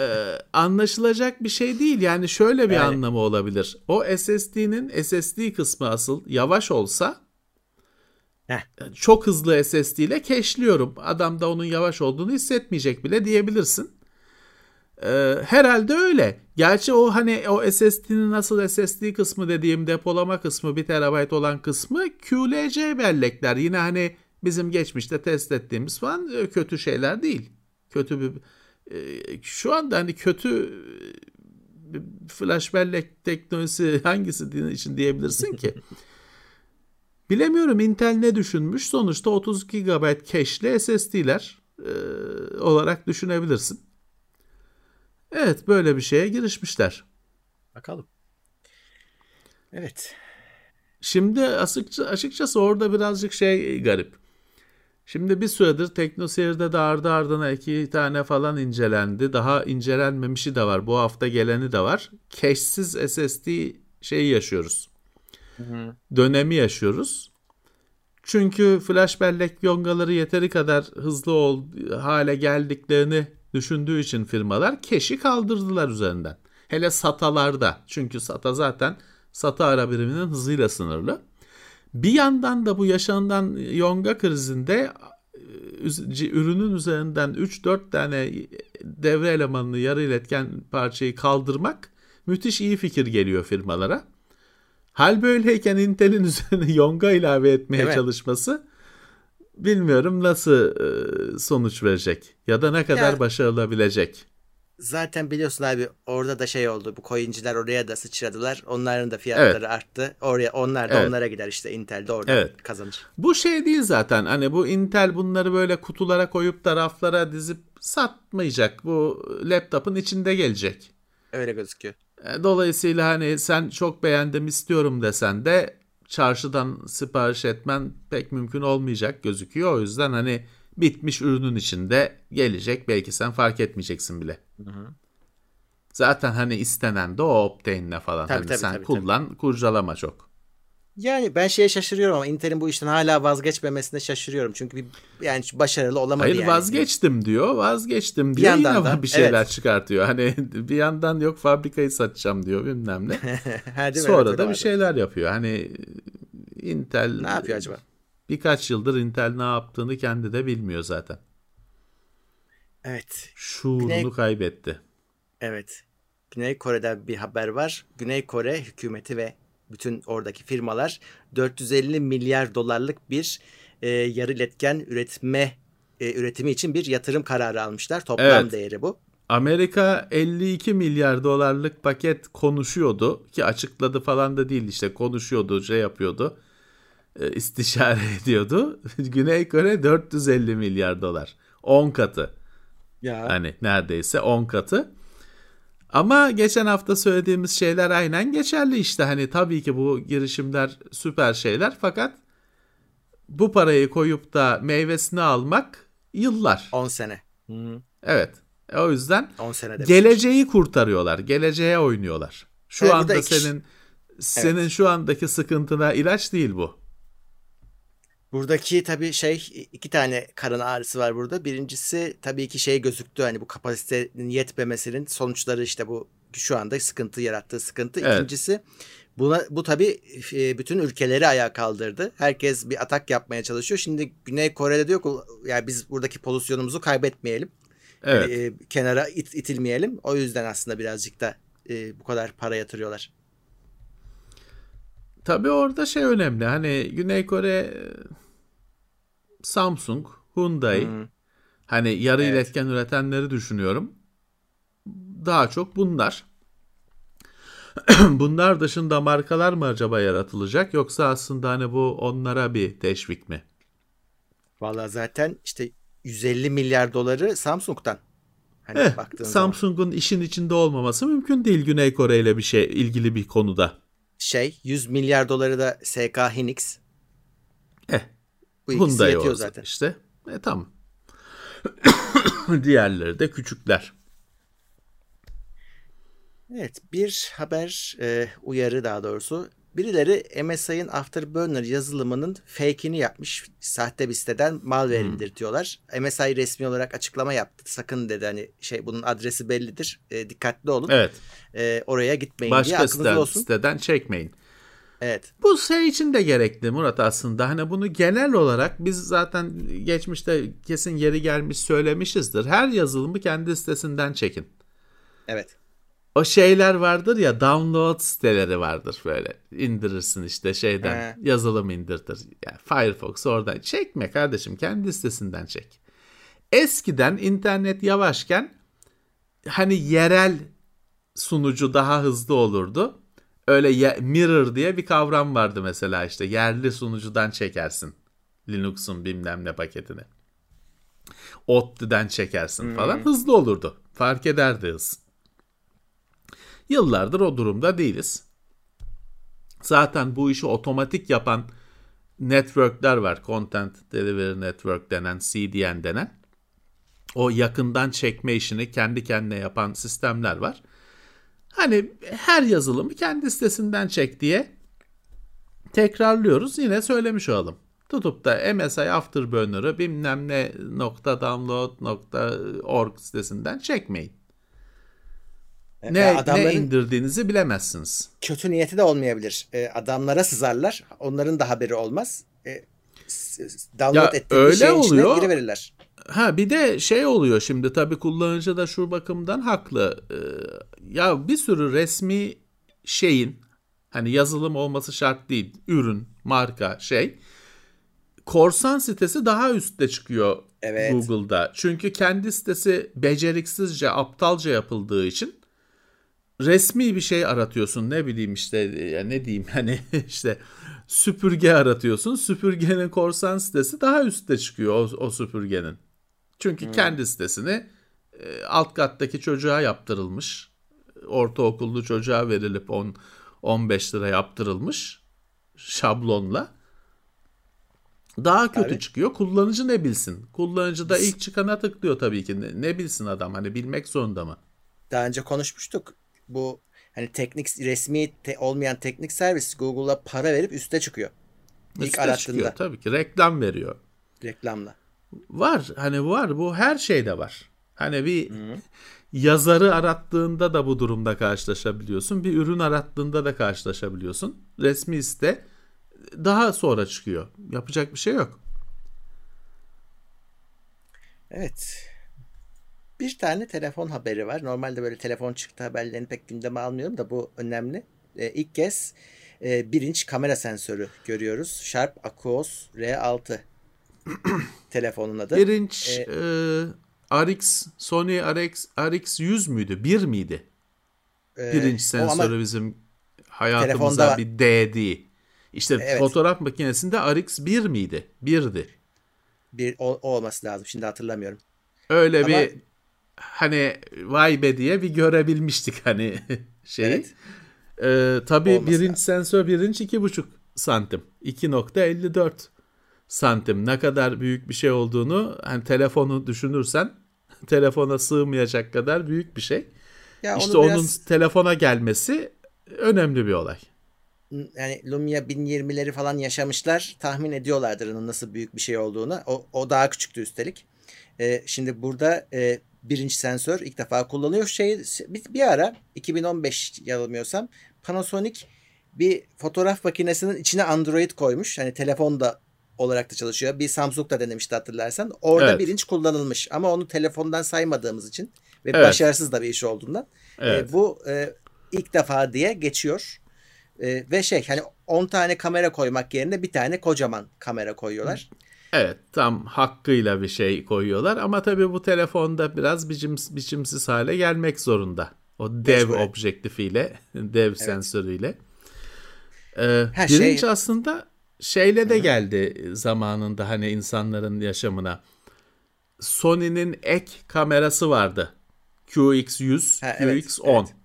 anlaşılacak bir şey değil. Yani şöyle bir Yani- anlamı olabilir. O SSD'nin SSD kısmı asıl yavaş olsa Heh. çok hızlı SSD ile cache'liyorum. Adam da onun yavaş olduğunu hissetmeyecek bile diyebilirsin. Ee, herhalde öyle. Gerçi o hani o SSD'nin nasıl SSD kısmı dediğim depolama kısmı 1 TB olan kısmı QLC bellekler. Yine hani bizim geçmişte test ettiğimiz falan e, kötü şeyler değil. Kötü bir e, şu anda hani kötü e, flash bellek teknolojisi hangisi için diyebilirsin ki? <laughs> Bilemiyorum Intel ne düşünmüş. Sonuçta 32 GB cache'li SSD'ler e, olarak düşünebilirsin. Evet böyle bir şeye girişmişler. Bakalım. Evet. Şimdi açıkça, açıkçası orada birazcık şey garip. Şimdi bir süredir TeknoSeyir'de de ardı ardına iki tane falan incelendi. Daha incelenmemişi de var. Bu hafta geleni de var. Cache'siz SSD şeyi yaşıyoruz. Dönemi yaşıyoruz. Çünkü flash bellek yongaları yeteri kadar hızlı ol, hale geldiklerini düşündüğü için firmalar keşi kaldırdılar üzerinden. Hele SATA'larda. Çünkü SATA zaten SATA ara biriminin hızıyla sınırlı. Bir yandan da bu yaşanan yonga krizinde e, ürünün üzerinden 3-4 tane devre elemanını yarı iletken parçayı kaldırmak müthiş iyi fikir geliyor firmalara. Hal böyleyken Intel'in <laughs> üzerine yonga ilave etmeye evet. çalışması bilmiyorum nasıl e, sonuç verecek ya da ne kadar ya, başarılabilecek. Zaten biliyorsun abi orada da şey oldu. Bu coinciler oraya da sıçradılar. Onların da fiyatları evet. arttı. Oraya onlar da evet. onlara gider işte Intel de orada evet. kazanır. Bu şey değil zaten. Hani bu Intel bunları böyle kutulara koyup da raflara dizip satmayacak. Bu laptopun içinde gelecek. Öyle gözüküyor. E, dolayısıyla hani sen çok beğendim istiyorum desen de çarşıdan sipariş etmen pek mümkün olmayacak gözüküyor. O yüzden hani bitmiş ürünün içinde gelecek. Belki sen fark etmeyeceksin bile. Hı hı. Zaten hani istenen de o Optane'le falan. Tabii, hani tabii, sen tabii, kullan, tabii. kurcalama çok. Yani ben şeye şaşırıyorum ama Intel'in bu işten hala vazgeçmemesine şaşırıyorum. Çünkü bir yani başarılı olamadı Hayır, yani. vazgeçtim diyor. Vazgeçtim diyor. Bir yandan Yine da, bir şeyler evet. çıkartıyor. Hani <laughs> bir yandan yok fabrikayı satacağım diyor bilmem ne. <laughs> Sonra evet, da bir şeyler yapıyor. Hani Intel ne yapıyor acaba? Birkaç yıldır Intel ne yaptığını kendi de bilmiyor zaten. Evet. Şuurunu Güney... kaybetti. Evet. Güney Kore'de bir haber var. Güney Kore hükümeti ve bütün oradaki firmalar 450 milyar dolarlık bir e, yarı iletken üretme e, üretimi için bir yatırım kararı almışlar. Toplam evet. değeri bu. Amerika 52 milyar dolarlık paket konuşuyordu ki açıkladı falan da değil işte konuşuyordu şey yapıyordu istişare <laughs> ediyordu. <laughs> Güney Kore 450 milyar dolar 10 katı ya. hani neredeyse 10 katı. Ama geçen hafta söylediğimiz şeyler aynen geçerli işte. Hani tabii ki bu girişimler süper şeyler fakat bu parayı koyup da meyvesini almak yıllar. 10 sene. Hı-hı. Evet. E, o yüzden 10 sene geleceği kurtarıyorlar. Geleceğe oynuyorlar. Şu evet, anda senin senin evet. şu andaki sıkıntına ilaç değil bu. Buradaki tabii şey iki tane karın ağrısı var burada. Birincisi tabii ki şey gözüktü hani bu kapasitenin yetmemesinin sonuçları işte bu şu anda sıkıntı yarattığı sıkıntı. Evet. İkincisi buna bu tabii e, bütün ülkeleri ayağa kaldırdı. Herkes bir atak yapmaya çalışıyor. Şimdi Güney Kore'de diyor ki yani biz buradaki pozisyonumuzu kaybetmeyelim. Evet. E, kenara it, itilmeyelim. O yüzden aslında birazcık da e, bu kadar para yatırıyorlar. Tabii orada şey önemli. Hani Güney Kore Samsung, Hyundai hmm. hani yarı evet. iletken üretenleri düşünüyorum. Daha çok bunlar. <clears throat> bunlar dışında markalar mı acaba yaratılacak yoksa aslında hani bu onlara bir teşvik mi? Valla zaten işte 150 milyar doları Samsung'dan. Hani eh, Samsung'un işin içinde olmaması mümkün değil Güney Kore ile bir şey ilgili bir konuda. Şey 100 milyar doları da SK Hynix. Eh bu Hyundai yetiyor zaten. işte. E tamam. <coughs> Diğerleri de küçükler. Evet bir haber e, uyarı daha doğrusu. Birileri MSI'ın Afterburner yazılımının fake'ini yapmış. Sahte bir siteden malware hmm. indirtiyorlar. MSI resmi olarak açıklama yaptı. Sakın dedi hani şey bunun adresi bellidir. E, dikkatli olun. Evet. E, oraya gitmeyin Başka diye aklınızda siteden, olsun. siteden çekmeyin. Evet. Bu şey için de gerekli Murat aslında. Hani bunu genel olarak biz zaten geçmişte kesin yeri gelmiş söylemişizdir. Her yazılımı kendi sitesinden çekin. Evet. O şeyler vardır ya download siteleri vardır böyle. indirirsin işte şeyden He. yazılım indirtir. Yani Firefox oradan çekme kardeşim kendi sitesinden çek. Eskiden internet yavaşken hani yerel sunucu daha hızlı olurdu öyle ye- mirror diye bir kavram vardı mesela işte yerli sunucudan çekersin Linux'un bilmem ne paketini. ODTÜ'den çekersin hmm. falan hızlı olurdu. Fark ederdi hız. Yıllardır o durumda değiliz. Zaten bu işi otomatik yapan networkler var. Content Delivery Network denen, CDN denen. O yakından çekme işini kendi kendine yapan sistemler var. Hani her yazılımı kendi sitesinden çek diye tekrarlıyoruz. Yine söylemiş olalım. Tutup da MSI Afterburner'ı bilmem ne nokta download nokta org sitesinden çekmeyin. Ne, ne indirdiğinizi bilemezsiniz. Kötü niyeti de olmayabilir. E, adamlara sızarlar. Onların da haberi olmaz. E, download ya ettiği öyle şeyin oluyor. içine giriverirler. Ha bir de şey oluyor şimdi tabii kullanıcı da şu bakımdan haklı. Ee, ya bir sürü resmi şeyin hani yazılım olması şart değil. Ürün, marka, şey. Korsan sitesi daha üstte çıkıyor evet. Google'da. Çünkü kendi sitesi beceriksizce, aptalca yapıldığı için resmi bir şey aratıyorsun. Ne bileyim işte ya ne diyeyim <laughs> hani işte süpürge aratıyorsun. Süpürgenin korsan sitesi daha üstte çıkıyor o, o süpürgenin. Çünkü hmm. kendi sitesini e, alt kattaki çocuğa yaptırılmış. Ortaokullu çocuğa verilip 10 15 lira yaptırılmış şablonla. Daha kötü Abi. çıkıyor. Kullanıcı ne bilsin? Kullanıcı da ilk çıkana tıklıyor tabii ki. Ne, ne bilsin adam? Hani bilmek zorunda mı? Daha önce konuşmuştuk. Bu hani teknik resmi te, olmayan teknik servis Google'a para verip üste çıkıyor. İlk üste arattığında. çıkıyor tabii ki. Reklam veriyor. Reklamla. Var hani var bu her şeyde var. Hani bir Hı. yazarı arattığında da bu durumda karşılaşabiliyorsun. Bir ürün arattığında da karşılaşabiliyorsun. Resmi site daha sonra çıkıyor. Yapacak bir şey yok. Evet. Bir tane telefon haberi var. Normalde böyle telefon çıktı haberlerini pek gündeme almıyorum da bu önemli. Ee, ilk kez e, bir inç kamera sensörü görüyoruz. Sharp Aquos R6 <clears throat> telefonun adı. Bir inç ee, e, RX, Sony RX, RX 100 müydü? Bir miydi? E, bir inç sensörü bizim hayatımıza bir değdi. İşte evet. fotoğraf makinesinde RX 1 miydi? Birdi. Bir o, o olması lazım. Şimdi hatırlamıyorum. Öyle Ama, bir hani vay be diye bir görebilmiştik hani <laughs> şeyi. Evet. Ee, tabii Olması birinci lazım. sensör birinci iki buçuk santim. 2.54 santim ne kadar büyük bir şey olduğunu hani telefonu düşünürsen <laughs> telefona sığmayacak kadar büyük bir şey. Ya işte biraz... onun telefona gelmesi önemli bir olay. Yani Lumia 1020'leri falan yaşamışlar. Tahmin ediyorlardır onun nasıl büyük bir şey olduğunu. O, o daha küçüktü üstelik. Ee, şimdi burada e, birinci sensör ilk defa kullanıyor. Şey bir, bir ara 2015 yanılmıyorsam Panasonic bir fotoğraf makinesinin içine Android koymuş. Hani telefonda olarak da çalışıyor. Bir Samsung da denemişti hatırlarsan. Orada evet. birinci kullanılmış ama onu telefondan saymadığımız için ve evet. başarısız da bir iş olduğundan e, evet. e, bu e, ilk defa diye geçiyor. E, ve şey hani 10 tane kamera koymak yerine bir tane kocaman kamera koyuyorlar. Evet tam hakkıyla bir şey koyuyorlar ama tabii bu telefonda biraz biçim, biçimsiz hale gelmek zorunda. O dev Mecbur. objektifiyle, <laughs> dev evet. sensörüyle. Ee, Her birinci şey... aslında şeyle de geldi zamanında hani insanların yaşamına. Sony'nin ek kamerası vardı. QX100, ha, QX10. Evet, evet.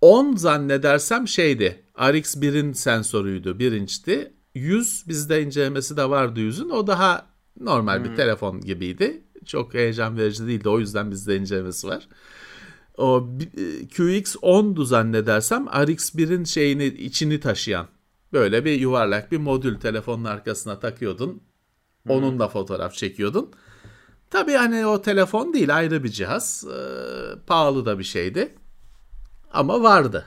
10 zannedersem şeydi. RX1'in sensörüydü. Birinçti. 100 bizde incelemesi de vardı 100'ün. O daha normal hmm. bir telefon gibiydi. Çok heyecan verici değildi. O yüzden bizde incelemesi var. O e, QX10'du zannedersem RX1'in şeyini içini taşıyan Böyle bir yuvarlak bir modül telefonun arkasına takıyordun. Onunla fotoğraf çekiyordun. Tabii hani o telefon değil ayrı bir cihaz. Ee, pahalı da bir şeydi. Ama vardı.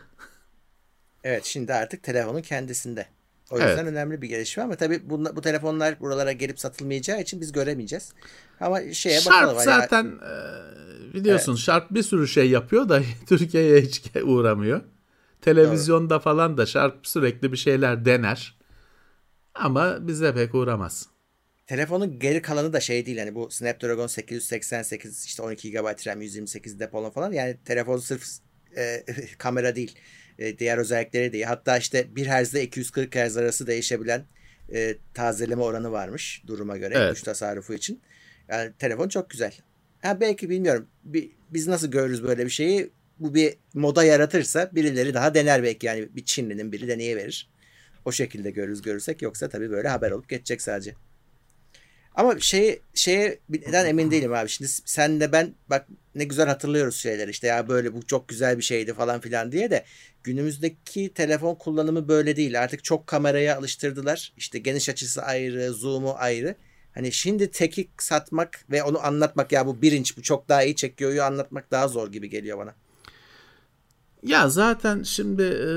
Evet şimdi artık telefonun kendisinde. O yüzden evet. önemli bir gelişme ama tabii bu, bu telefonlar buralara gelip satılmayacağı için biz göremeyeceğiz. Ama şeye Sharp bakalım. zaten ya... biliyorsun evet. Sharp bir sürü şey yapıyor da <laughs> Türkiye'ye hiç uğramıyor. Televizyonda Doğru. falan da Sharp sürekli bir şeyler dener. Ama bize pek uğramaz. Telefonun geri kalanı da şey değil hani bu Snapdragon 888 işte 12 GB RAM 128 depolama falan yani telefon sırf e, <laughs> kamera değil e, diğer özellikleri değil hatta işte 1 Hz ile 240 Hz arası değişebilen e, tazeleme oranı varmış duruma göre evet. güç tasarrufu için. Yani telefon çok güzel. Ha belki bilmiyorum. Bir, biz nasıl görürüz böyle bir şeyi? Bu bir moda yaratırsa birileri daha dener belki yani bir Çinlinin biri deneyiverir. O şekilde görürüz görürsek yoksa tabii böyle haber olup geçecek sadece. Ama şey şeye neden emin değilim abi. Şimdi sen de ben bak ne güzel hatırlıyoruz şeyler işte ya böyle bu çok güzel bir şeydi falan filan diye de günümüzdeki telefon kullanımı böyle değil. Artık çok kameraya alıştırdılar. İşte geniş açısı ayrı, zoom'u ayrı. Hani şimdi teki satmak ve onu anlatmak ya bu bir inç bu çok daha iyi çekiyor anlatmak daha zor gibi geliyor bana. Ya zaten şimdi e,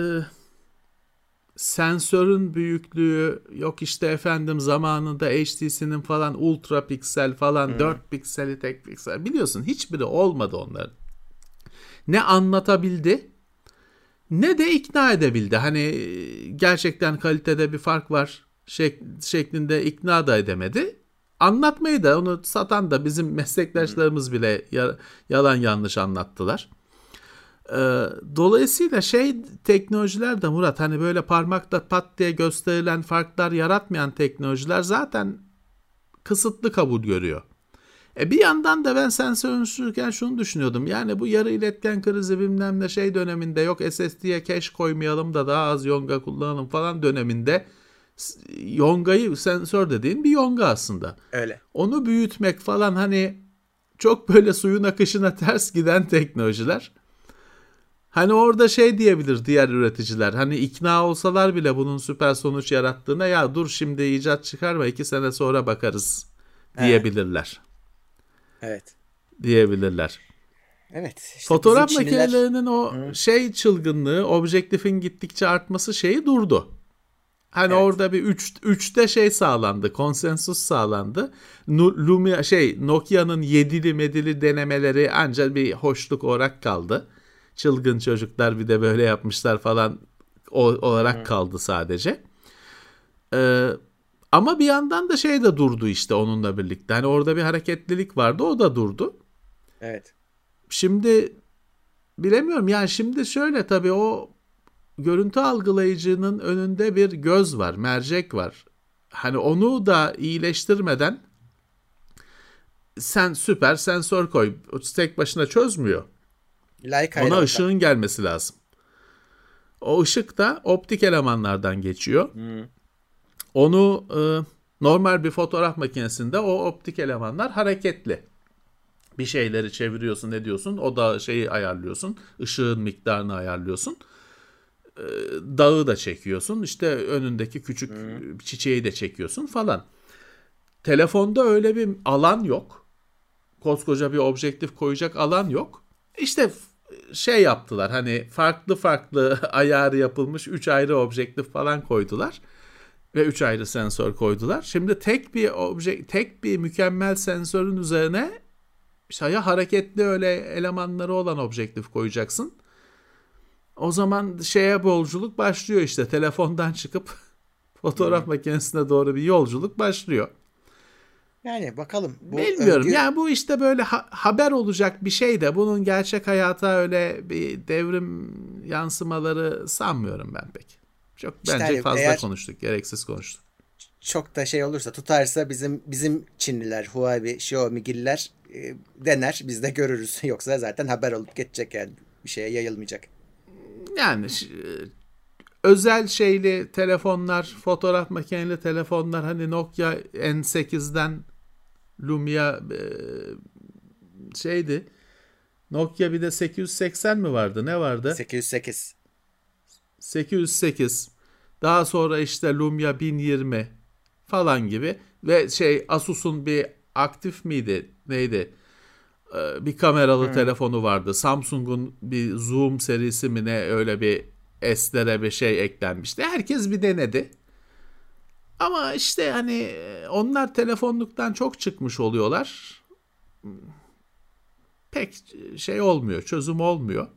sensörün büyüklüğü yok işte efendim zamanında HTC'nin falan ultra piksel falan hmm. 4 pikseli tek piksel biliyorsun hiçbiri olmadı onların. Ne anlatabildi ne de ikna edebildi. Hani gerçekten kalitede bir fark var şek- şeklinde ikna da edemedi. Anlatmayı da onu satan da bizim <laughs> meslektaşlarımız bile yalan yanlış anlattılar. Ee, dolayısıyla şey teknolojiler de Murat hani böyle parmakla pat diye gösterilen farklar yaratmayan teknolojiler zaten kısıtlı kabul görüyor. E bir yandan da ben sensör konuşurken şunu düşünüyordum. Yani bu yarı iletken krizi bilmem ne şey döneminde yok SSD'ye cache koymayalım da daha az yonga kullanalım falan döneminde yongayı sensör dediğin bir yonga aslında. Öyle. Onu büyütmek falan hani çok böyle suyun akışına <laughs> ters giden teknolojiler. Hani orada şey diyebilir diğer üreticiler. Hani ikna olsalar bile bunun süper sonuç yarattığına ya dur şimdi icat çıkarma iki sene sonra bakarız diyebilirler. Evet. Diyebilirler. Evet. Işte Fotoğraf makinelerinin o Hı. şey çılgınlığı, objektifin gittikçe artması şeyi durdu. Hani evet. orada bir 3 üç, 3'te şey sağlandı, konsensus sağlandı. Lumia şey Nokia'nın yedili medili denemeleri ancak bir hoşluk olarak kaldı çılgın çocuklar bir de böyle yapmışlar falan o, olarak kaldı sadece. Ee, ama bir yandan da şey de durdu işte onunla birlikte. Hani orada bir hareketlilik vardı o da durdu. Evet. Şimdi bilemiyorum yani şimdi şöyle tabii o görüntü algılayıcının önünde bir göz var, mercek var. Hani onu da iyileştirmeden sen süper sensör koy. Tek başına çözmüyor. Like Ona ışığın gelmesi lazım. O ışık da optik elemanlardan geçiyor. Hmm. Onu e, normal bir fotoğraf makinesinde o optik elemanlar hareketli. Bir şeyleri çeviriyorsun, ne diyorsun? O da şeyi ayarlıyorsun. ışığın miktarını ayarlıyorsun. E, dağı da çekiyorsun. İşte önündeki küçük hmm. çiçeği de çekiyorsun falan. Telefonda öyle bir alan yok. Koskoca bir objektif koyacak alan yok. İşte şey yaptılar hani farklı farklı <laughs> ayarı yapılmış 3 ayrı objektif falan koydular ve 3 ayrı sensör koydular. Şimdi tek bir obje tek bir mükemmel sensörün üzerine işte ya hareketli öyle elemanları olan objektif koyacaksın. O zaman şeye yolculuk başlıyor işte telefondan çıkıp <laughs> fotoğraf hmm. makinesine doğru bir yolculuk başlıyor. Yani bakalım. Bu Bilmiyorum. Övgü... Yani bu işte böyle ha- haber olacak bir şey de bunun gerçek hayata öyle bir devrim yansımaları sanmıyorum ben pek. Çok işte bence hani fazla eğer... konuştuk, gereksiz konuştuk. Çok da şey olursa tutarsa bizim bizim Çinliler, Huawei, Xiaomi'giller e, dener biz de görürüz. <laughs> Yoksa zaten haber olup geçecek yani bir şeye yayılmayacak. Yani özel şeyli telefonlar, fotoğraf makineli telefonlar hani Nokia N8'den Lumia e, şeydi. Nokia bir de 880 mi vardı? Ne vardı? 808. 808. Daha sonra işte Lumia 1020 falan gibi ve şey Asus'un bir aktif miydi? Neydi? Ee, bir kameralı hmm. telefonu vardı. Samsung'un bir Zoom serisi mi ne öyle bir S'lere bir şey eklenmişti. Herkes bir denedi. Ama işte hani onlar telefonluktan çok çıkmış oluyorlar. Pek şey olmuyor, çözüm olmuyor.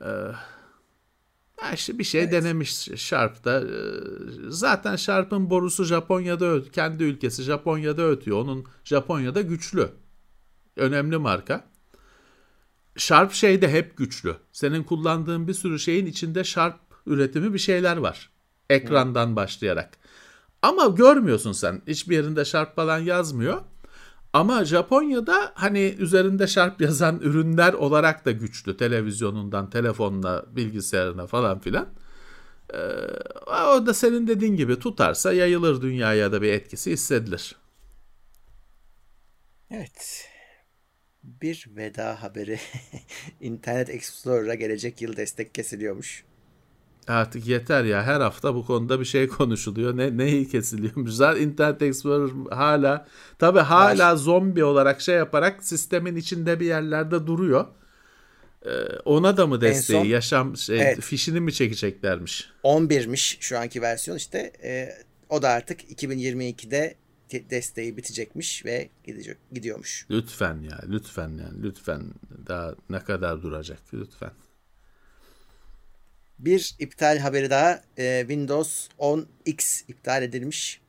Ee, işte bir şey evet. denemiş Sharp'ta. Ee, zaten Sharp'ın borusu Japonya'da kendi ülkesi Japonya'da ötüyor. Onun Japonya'da güçlü. Önemli marka. Sharp şey de hep güçlü. Senin kullandığın bir sürü şeyin içinde Sharp üretimi bir şeyler var. Ekrandan başlayarak. Ama görmüyorsun sen. Hiçbir yerinde Sharp falan yazmıyor. Ama Japonya'da hani üzerinde Sharp <laughs> yazan ürünler olarak da güçlü. Televizyonundan, telefonuna, bilgisayarına falan filan. Ee, o da senin dediğin gibi tutarsa yayılır dünyaya da bir etkisi hissedilir. Evet. Bir veda haberi. <laughs> Internet Explorer'a gelecek yıl destek kesiliyormuş. Artık yeter ya her hafta bu konuda bir şey konuşuluyor. Ne neyi kesiliyormuş? <laughs> Zaten Internet Explorer hala tabi hala Var. zombi olarak şey yaparak sistemin içinde bir yerlerde duruyor. Ee, ona da mı desteği son, yaşam şey, evet. fişini mi çekeceklermiş? 11'miş şu anki versiyon işte. E, o da artık 2022'de desteği bitecekmiş ve gidecek gidiyormuş. Lütfen ya lütfen yani lütfen daha ne kadar duracak lütfen. Bir iptal haberi daha e, Windows 10X iptal edilmiş.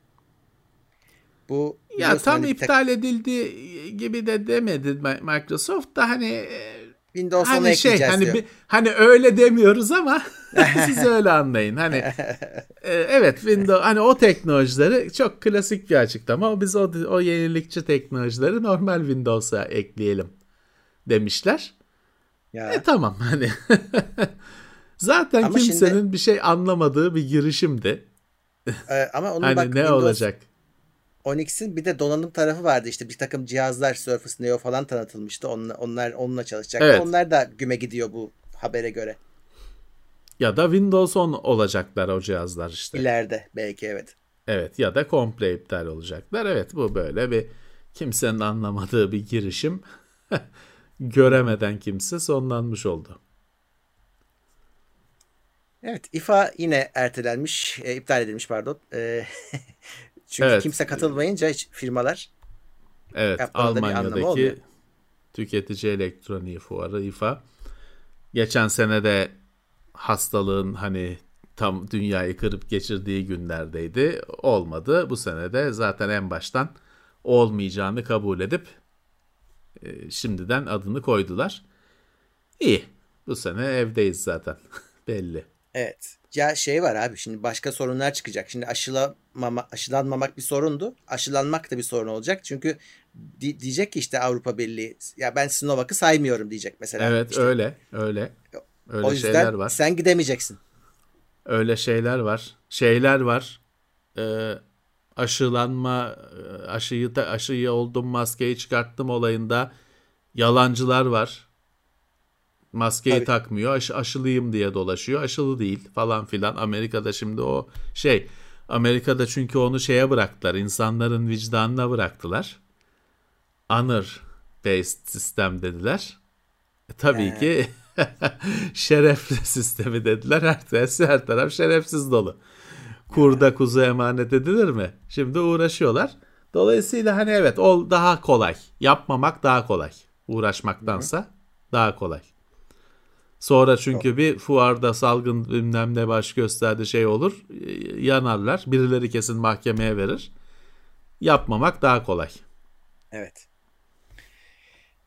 Bu ya tam iptal tek... edildi gibi de demedi Microsoft da hani e, Windows hani şey hani diyor. Bir, hani öyle demiyoruz ama <laughs> siz <laughs> öyle anlayın. Hani <laughs> e, evet Windows hani o teknolojileri çok klasik bir açıklama. Biz o o yenilikçi teknolojileri normal Windows'a ekleyelim demişler. Ya. E tamam hani Zaten ama kimsenin şimdi, bir şey anlamadığı bir girişimdi. E, ama onun hani bak, ne Windows, olacak? Onyx'in bir de donanım tarafı vardı işte bir takım cihazlar Surface Neo falan tanıtılmıştı. Onlar onlar onunla çalışacak. Evet. Onlar da güme gidiyor bu habere göre. Ya da Windows 10 olacaklar o cihazlar işte. İleride belki evet. Evet ya da komple iptal olacaklar. Evet bu böyle bir kimsenin anlamadığı bir girişim. <laughs> Göremeden kimse sonlanmış oldu. Evet IFA yine ertelenmiş, e, iptal edilmiş pardon. E, <laughs> çünkü evet. kimse katılmayınca hiç firmalar Evet Almanya'daki tüketici elektroniği fuarı IFA. Geçen sene de hastalığın hani tam dünyayı kırıp geçirdiği günlerdeydi. Olmadı. Bu sene de zaten en baştan olmayacağını kabul edip e, şimdiden adını koydular. İyi. Bu sene evdeyiz zaten. <laughs> Belli. Evet. Ya şey var abi şimdi başka sorunlar çıkacak. Şimdi aşılamama, aşılanmamak bir sorundu. Aşılanmak da bir sorun olacak. Çünkü di- diyecek ki işte Avrupa Birliği ya ben Sinovac'ı saymıyorum diyecek mesela. Evet işte. öyle öyle. Öyle o yüzden şeyler var. sen gidemeyeceksin. Öyle şeyler var. Şeyler var. Ee, aşılanma aşıyı da aşıyı oldum maskeyi çıkarttım olayında yalancılar var. Maskeyi Tabii. takmıyor. Aş, aşılıyım diye dolaşıyor. Aşılı değil falan filan. Amerika'da şimdi o şey Amerika'da çünkü onu şeye bıraktılar. insanların vicdanına bıraktılar. Honor based sistem dediler. E, tabii ee. ki <laughs> şerefli sistemi dediler. Her, her taraf şerefsiz dolu. Kurda kuzu emanet edilir mi? Şimdi uğraşıyorlar. Dolayısıyla hani evet ol daha kolay. Yapmamak daha kolay. Uğraşmaktansa Hı. daha kolay. Sonra çünkü bir fuarda salgın bilmem ne baş gösterdi şey olur. Yanarlar. Birileri kesin mahkemeye verir. Yapmamak daha kolay. Evet.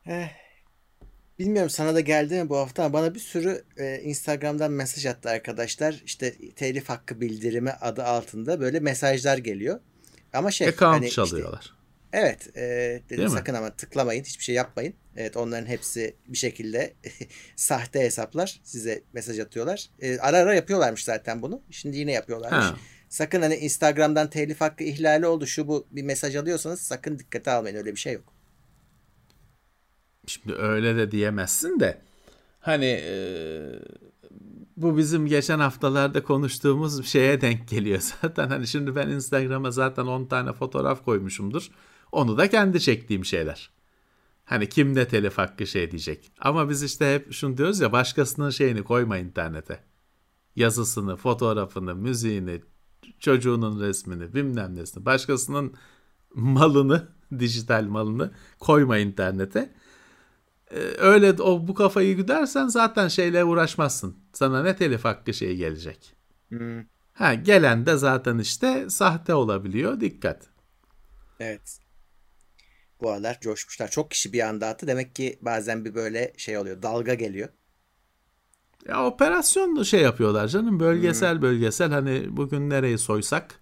Eh, bilmiyorum sana da geldi mi bu hafta ama bana bir sürü e, Instagram'dan mesaj attı arkadaşlar. İşte telif hakkı bildirimi adı altında böyle mesajlar geliyor. Ama şey Account hani çalıyorlar. Işte, Evet. E, dedim sakın ama tıklamayın. Hiçbir şey yapmayın. Evet onların hepsi bir şekilde <laughs> sahte hesaplar. Size mesaj atıyorlar. E, ara ara yapıyorlarmış zaten bunu. Şimdi yine yapıyorlarmış. Ha. Sakın hani Instagram'dan telif hakkı ihlali oldu şu bu bir mesaj alıyorsanız sakın dikkate almayın. Öyle bir şey yok. Şimdi öyle de diyemezsin de hani e, bu bizim geçen haftalarda konuştuğumuz şeye denk geliyor <laughs> zaten. Hani şimdi ben Instagram'a zaten 10 tane fotoğraf koymuşumdur. Onu da kendi çektiğim şeyler. Hani kim ne telif hakkı şey diyecek. Ama biz işte hep şunu diyoruz ya başkasının şeyini koyma internete. Yazısını, fotoğrafını, müziğini, çocuğunun resmini, bilmem nesini, başkasının malını, <laughs> dijital malını koyma internete. Ee, öyle o bu kafayı güdersen zaten şeyle uğraşmazsın. Sana ne telif hakkı şey gelecek. Hmm. Ha gelen de zaten işte sahte olabiliyor. Dikkat. Evet bu aralar coşmuşlar. Çok kişi bir anda attı. Demek ki bazen bir böyle şey oluyor. Dalga geliyor. Ya operasyon şey yapıyorlar canım. Bölgesel hmm. bölgesel hani bugün nereyi soysak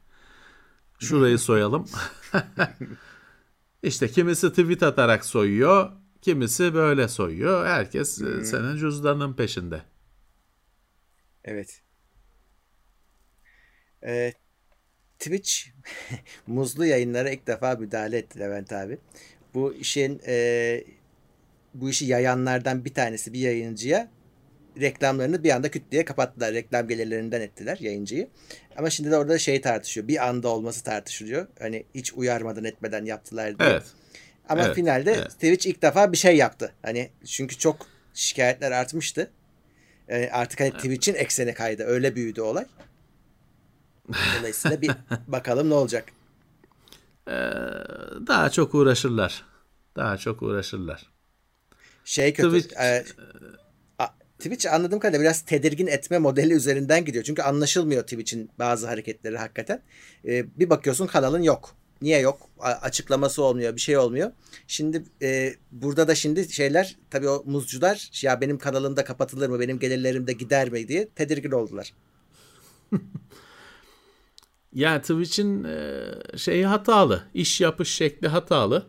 şurayı <laughs> soyalım. <laughs> İşte kimisi tweet atarak soyuyor, kimisi böyle soyuyor. Herkes e, senin cüzdanın peşinde. Evet. Ee, Twitch <laughs> muzlu yayınlara ilk defa müdahale etti Levent abi. Bu işin e, bu işi yayanlardan bir tanesi bir yayıncıya reklamlarını bir anda küt diye kapattılar. Reklam gelirlerinden ettiler yayıncıyı. Ama şimdi de orada şey tartışıyor. Bir anda olması tartışılıyor. Hani hiç uyarmadan etmeden yaptılar diye. Evet. Ama Evet, finalde evet. Twitch ilk defa bir şey yaptı. Hani çünkü çok şikayetler artmıştı. Yani artık hani Twitch'in ekseni kaydı. Öyle büyüdü olay. Dolayısıyla bir bakalım ne olacak. <laughs> Ee, daha çok uğraşırlar. Daha çok uğraşırlar. Şey kötü. Twitch- e, a- Twitch anladığım kadarıyla biraz tedirgin etme modeli üzerinden gidiyor. Çünkü anlaşılmıyor Twitch'in bazı hareketleri hakikaten. E, bir bakıyorsun kanalın yok. Niye yok? A- açıklaması olmuyor, bir şey olmuyor. Şimdi e, burada da şimdi şeyler tabii o muzcular ya benim kanalımda kapatılır mı, benim gelirlerim de gider mi diye tedirgin oldular. <laughs> Yani Twitch'in e, şeyi hatalı. İş yapış şekli hatalı.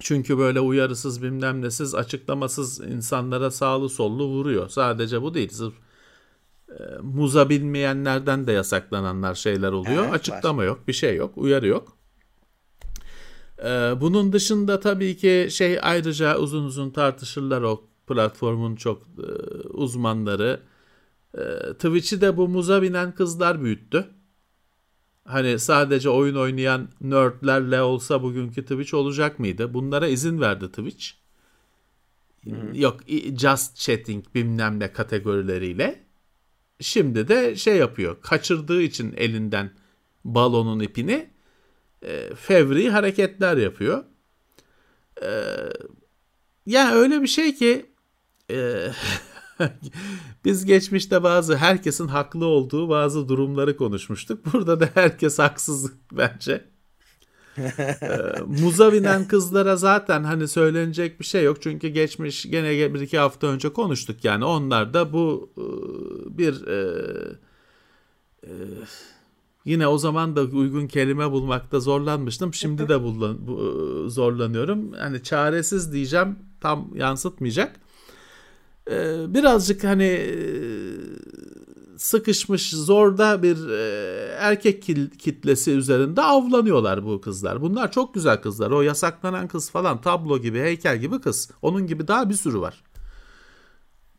Çünkü böyle uyarısız bilmem nesiz açıklamasız insanlara sağlı sollu vuruyor. Sadece bu değil. Sırf e, muza bilmeyenlerden de yasaklananlar şeyler oluyor. Evet, Açıklama yok, bir şey yok, uyarı yok. E, bunun dışında tabii ki şey ayrıca uzun uzun tartışırlar o platformun çok uzmanları. Twitch'i de bu muza binen kızlar büyüttü. Hani sadece oyun oynayan nerdlerle olsa bugünkü Twitch olacak mıydı? Bunlara izin verdi Twitch. Yok i- just chatting bilmem ne kategorileriyle. Şimdi de şey yapıyor. Kaçırdığı için elinden balonun ipini e, fevri hareketler yapıyor. E, ya öyle bir şey ki e, <laughs> <laughs> biz geçmişte bazı herkesin haklı olduğu bazı durumları konuşmuştuk. Burada da herkes haksız bence. Ee, muza binen kızlara zaten hani söylenecek bir şey yok. Çünkü geçmiş gene bir iki hafta önce konuştuk yani. Onlar da bu e, bir e, e, yine o zaman da uygun kelime bulmakta zorlanmıştım. Şimdi de bu- zorlanıyorum. Hani çaresiz diyeceğim tam yansıtmayacak. Ee, birazcık hani e, sıkışmış zorda bir e, erkek kitlesi üzerinde avlanıyorlar bu kızlar. Bunlar çok güzel kızlar. O yasaklanan kız falan tablo gibi, heykel gibi kız. Onun gibi daha bir sürü var.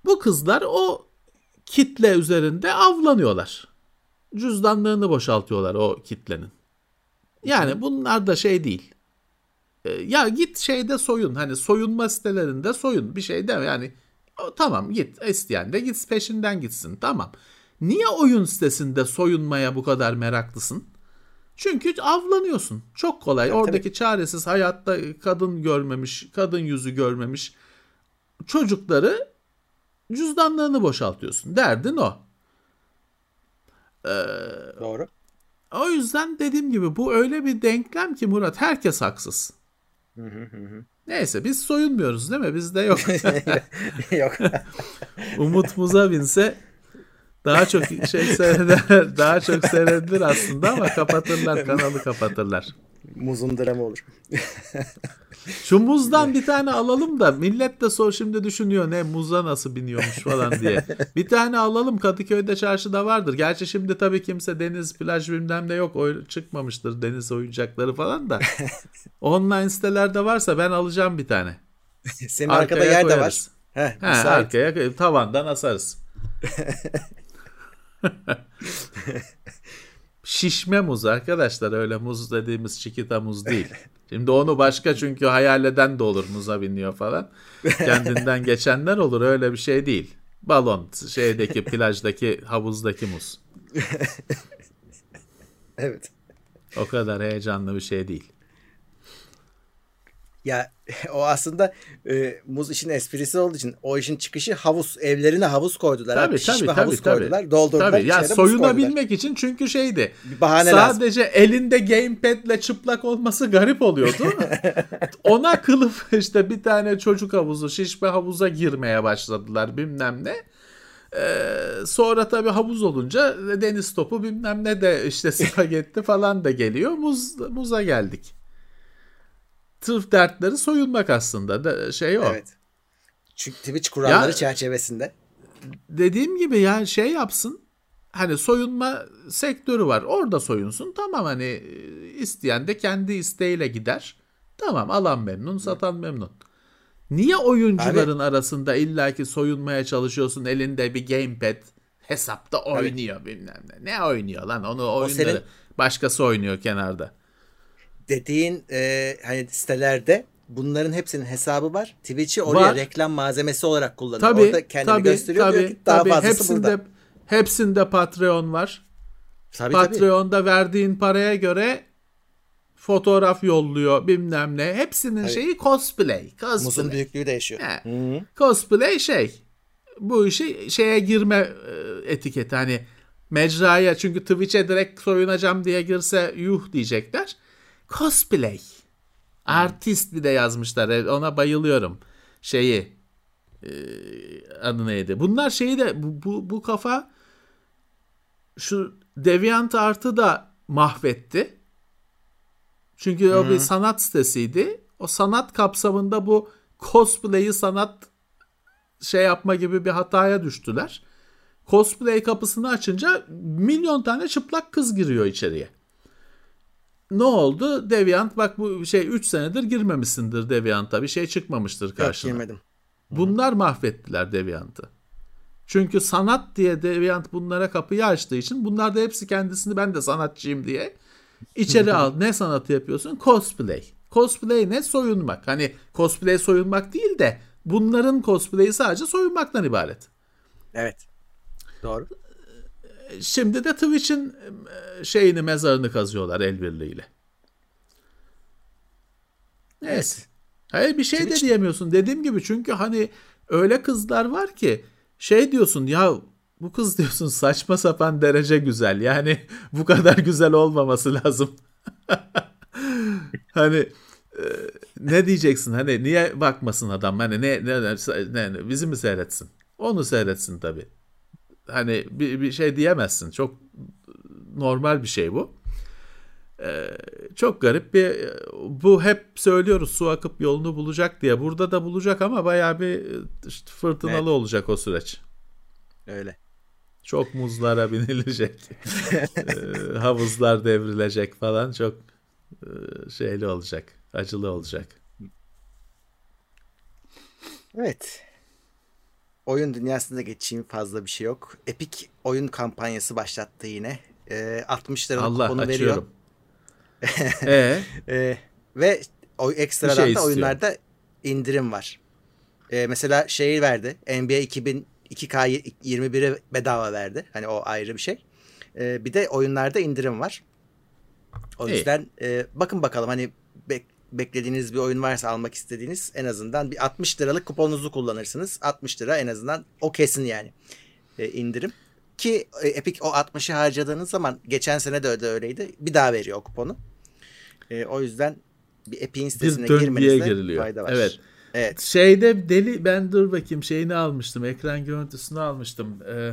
Bu kızlar o kitle üzerinde avlanıyorlar. Cüzdanlarını boşaltıyorlar o kitlenin. Yani bunlar da şey değil. E, Ya git şeyde soyun. Hani soyunma sitelerinde soyun. Bir şey deme yani. Tamam git isteyen de git peşinden gitsin. Tamam. Niye oyun sitesinde soyunmaya bu kadar meraklısın? Çünkü avlanıyorsun. Çok kolay. Oradaki çaresiz hayatta kadın görmemiş, kadın yüzü görmemiş çocukları cüzdanlarını boşaltıyorsun. Derdin o. Doğru. O yüzden dediğim gibi bu öyle bir denklem ki Murat herkes haksız. Neyse biz soyunmuyoruz değil mi? Bizde yok. <laughs> <laughs> Yok. Umut muza binse daha çok şey seyreder, <laughs> daha çok seyredilir aslında ama kapatırlar kanalı kapatırlar. Muzun dramı olur. <laughs> Şu muzdan bir tane alalım da millet de sor şimdi düşünüyor ne muza nasıl biniyormuş falan diye. <laughs> Bir tane alalım Kadıköy'de çarşıda vardır. Gerçi şimdi tabii kimse deniz plaj bilmem ne yok oy- çıkmamıştır deniz oyuncakları falan da. <laughs> Online sitelerde varsa ben alacağım bir tane. Senin Arkaya arkada yer de var. Heh, He, arkaya tavandan asarız. Şişme muz arkadaşlar öyle muz dediğimiz çikita muz değil. <laughs> Şimdi onu başka çünkü hayal eden de olur muza biniyor falan. Kendinden <laughs> geçenler olur öyle bir şey değil. Balon şeydeki plajdaki havuzdaki muz. <laughs> Evet. O kadar heyecanlı bir şey değil. Ya <laughs> o aslında e, muz işin esprisi olduğu için o işin çıkışı havuz. Evlerine havuz koydular. Tabii abi. Tabii havuz tabii. koydular. tabii. Doldurdular. Tabii ya soyunabilmek için çünkü şeydi. Bir bahane lazım. Sadece elinde gamepad'le çıplak olması garip oluyordu. <laughs> Ona kılıf işte bir tane çocuk havuzu, şişme havuza girmeye başladılar bilmem ne. Ee, sonra tabii havuz olunca deniz topu bilmem ne de işte <laughs> spagetti falan da geliyor. Muz, muza geldik. Sırf dertleri soyunmak aslında. Da, şey o. Evet. Çünkü Twitch kuralları Ya- çerçevesinde. Dediğim gibi yani şey yapsın. Hani soyunma sektörü var. Orada soyunsun. Tamam hani e, isteyen de kendi isteğiyle gider. Tamam alan memnun, satan memnun. Niye oyuncuların arasında illaki soyunmaya çalışıyorsun elinde bir gamepad hesapta oynuyor bilmem ne. Ne oynuyor lan onu oyunları senin- başkası oynuyor kenarda. Dediğin e, hani sitelerde bunların hepsinin hesabı var. Twitch'i oraya Var. reklam malzemesi olarak kullanıyor. Tabii Orada kendini tabii gösteriyor diyor tabii ki daha tabii fazlası hepsinde burada. hepsinde Patreon var. Tabii tabii. Patreon'da verdiğin paraya göre fotoğraf yolluyor bilmem ne. Hepsinin şeyi cosplay. Cosplay. büyüklüğü değişiyor. He. Cosplay şey. Bu işi şeye girme e, etiketi hani mecraya çünkü Twitch'e direkt soyunacağım diye girse yuh diyecekler. Cosplay. Artist bir de yazmışlar. E, Ona bayılıyorum. Şeyi e, adı neydi? Bunlar şeyi de bu, bu, bu kafa şu Deviant Art'ı da mahvetti. Çünkü o bir sanat sitesiydi. O sanat kapsamında bu cosplay'i sanat şey yapma gibi bir hataya düştüler. Cosplay kapısını açınca milyon tane çıplak kız giriyor içeriye. Ne oldu? Deviant bak bu şey 3 senedir girmemişsindir Deviant'a. Bir şey çıkmamıştır Yok karşına. girmedim. Bunlar mahvettiler Deviant'ı. Çünkü sanat diye Deviant bunlara kapıyı açtığı için bunlar da hepsi kendisini ben de sanatçıyım diye içeri <laughs> al. Ne sanatı yapıyorsun? Cosplay. Cosplay ne? Soyunmak. Hani cosplay soyunmak değil de bunların cosplay'i sadece soyunmaktan ibaret. Evet. Doğru. Şimdi de Twitch'in e, şeyini mezarını kazıyorlar el birliğiyle. Neyse. Hayır bir şey de Twitch- diyemiyorsun. Dediğim gibi çünkü hani öyle kızlar var ki şey diyorsun ya bu kız <laughs> diyorsun saçma sapan derece güzel. Yani <laughs> bu kadar güzel olmaması lazım. <laughs> hani e, ne diyeceksin hani niye bakmasın adam hani ne ne, ne, ne bizi mi seyretsin? Onu seyretsin tabii. Hani bir, bir şey diyemezsin. Çok normal bir şey bu. Ee, çok garip bir bu hep söylüyoruz su akıp yolunu bulacak diye. Burada da bulacak ama bayağı bir işte fırtınalı Evet. olacak o süreç. Öyle. Çok muzlara binilecek. Ee, <laughs> havuzlar devrilecek falan. Çok e, şeyli olacak. Acılı olacak. Evet. Oyun dünyasında geçeyim fazla bir şey yok. Epic oyun kampanyası başlattı yine. Ee, 60 liralık Allah kuponu veriyor. açıyorum. <laughs> Ee, Ee, ve o ekstradan şey da istiyor. oyunlarda indirim var. Ee, mesela şeyi verdi. NBA 2002K21'e bedava verdi. Hani o ayrı bir şey. Ee, bir de oyunlarda indirim var. O İyi. yüzden e, bakın bakalım hani beklediğiniz bir oyun varsa almak istediğiniz en azından bir 60 liralık kuponunuzu kullanırsınız. 60 lira en azından o kesin yani e, indirim. Ki e, Epic o 60'ı harcadığınız zaman geçen sene de öyle öyleydi. Bir daha veriyor o kuponu. E, o yüzden bir Epic'in sitesine döngüye girmenizde giriliyor. fayda var. Evet. Evet. Şeyde deli ben dur bakayım şeyini almıştım. Ekran görüntüsünü almıştım. Ee,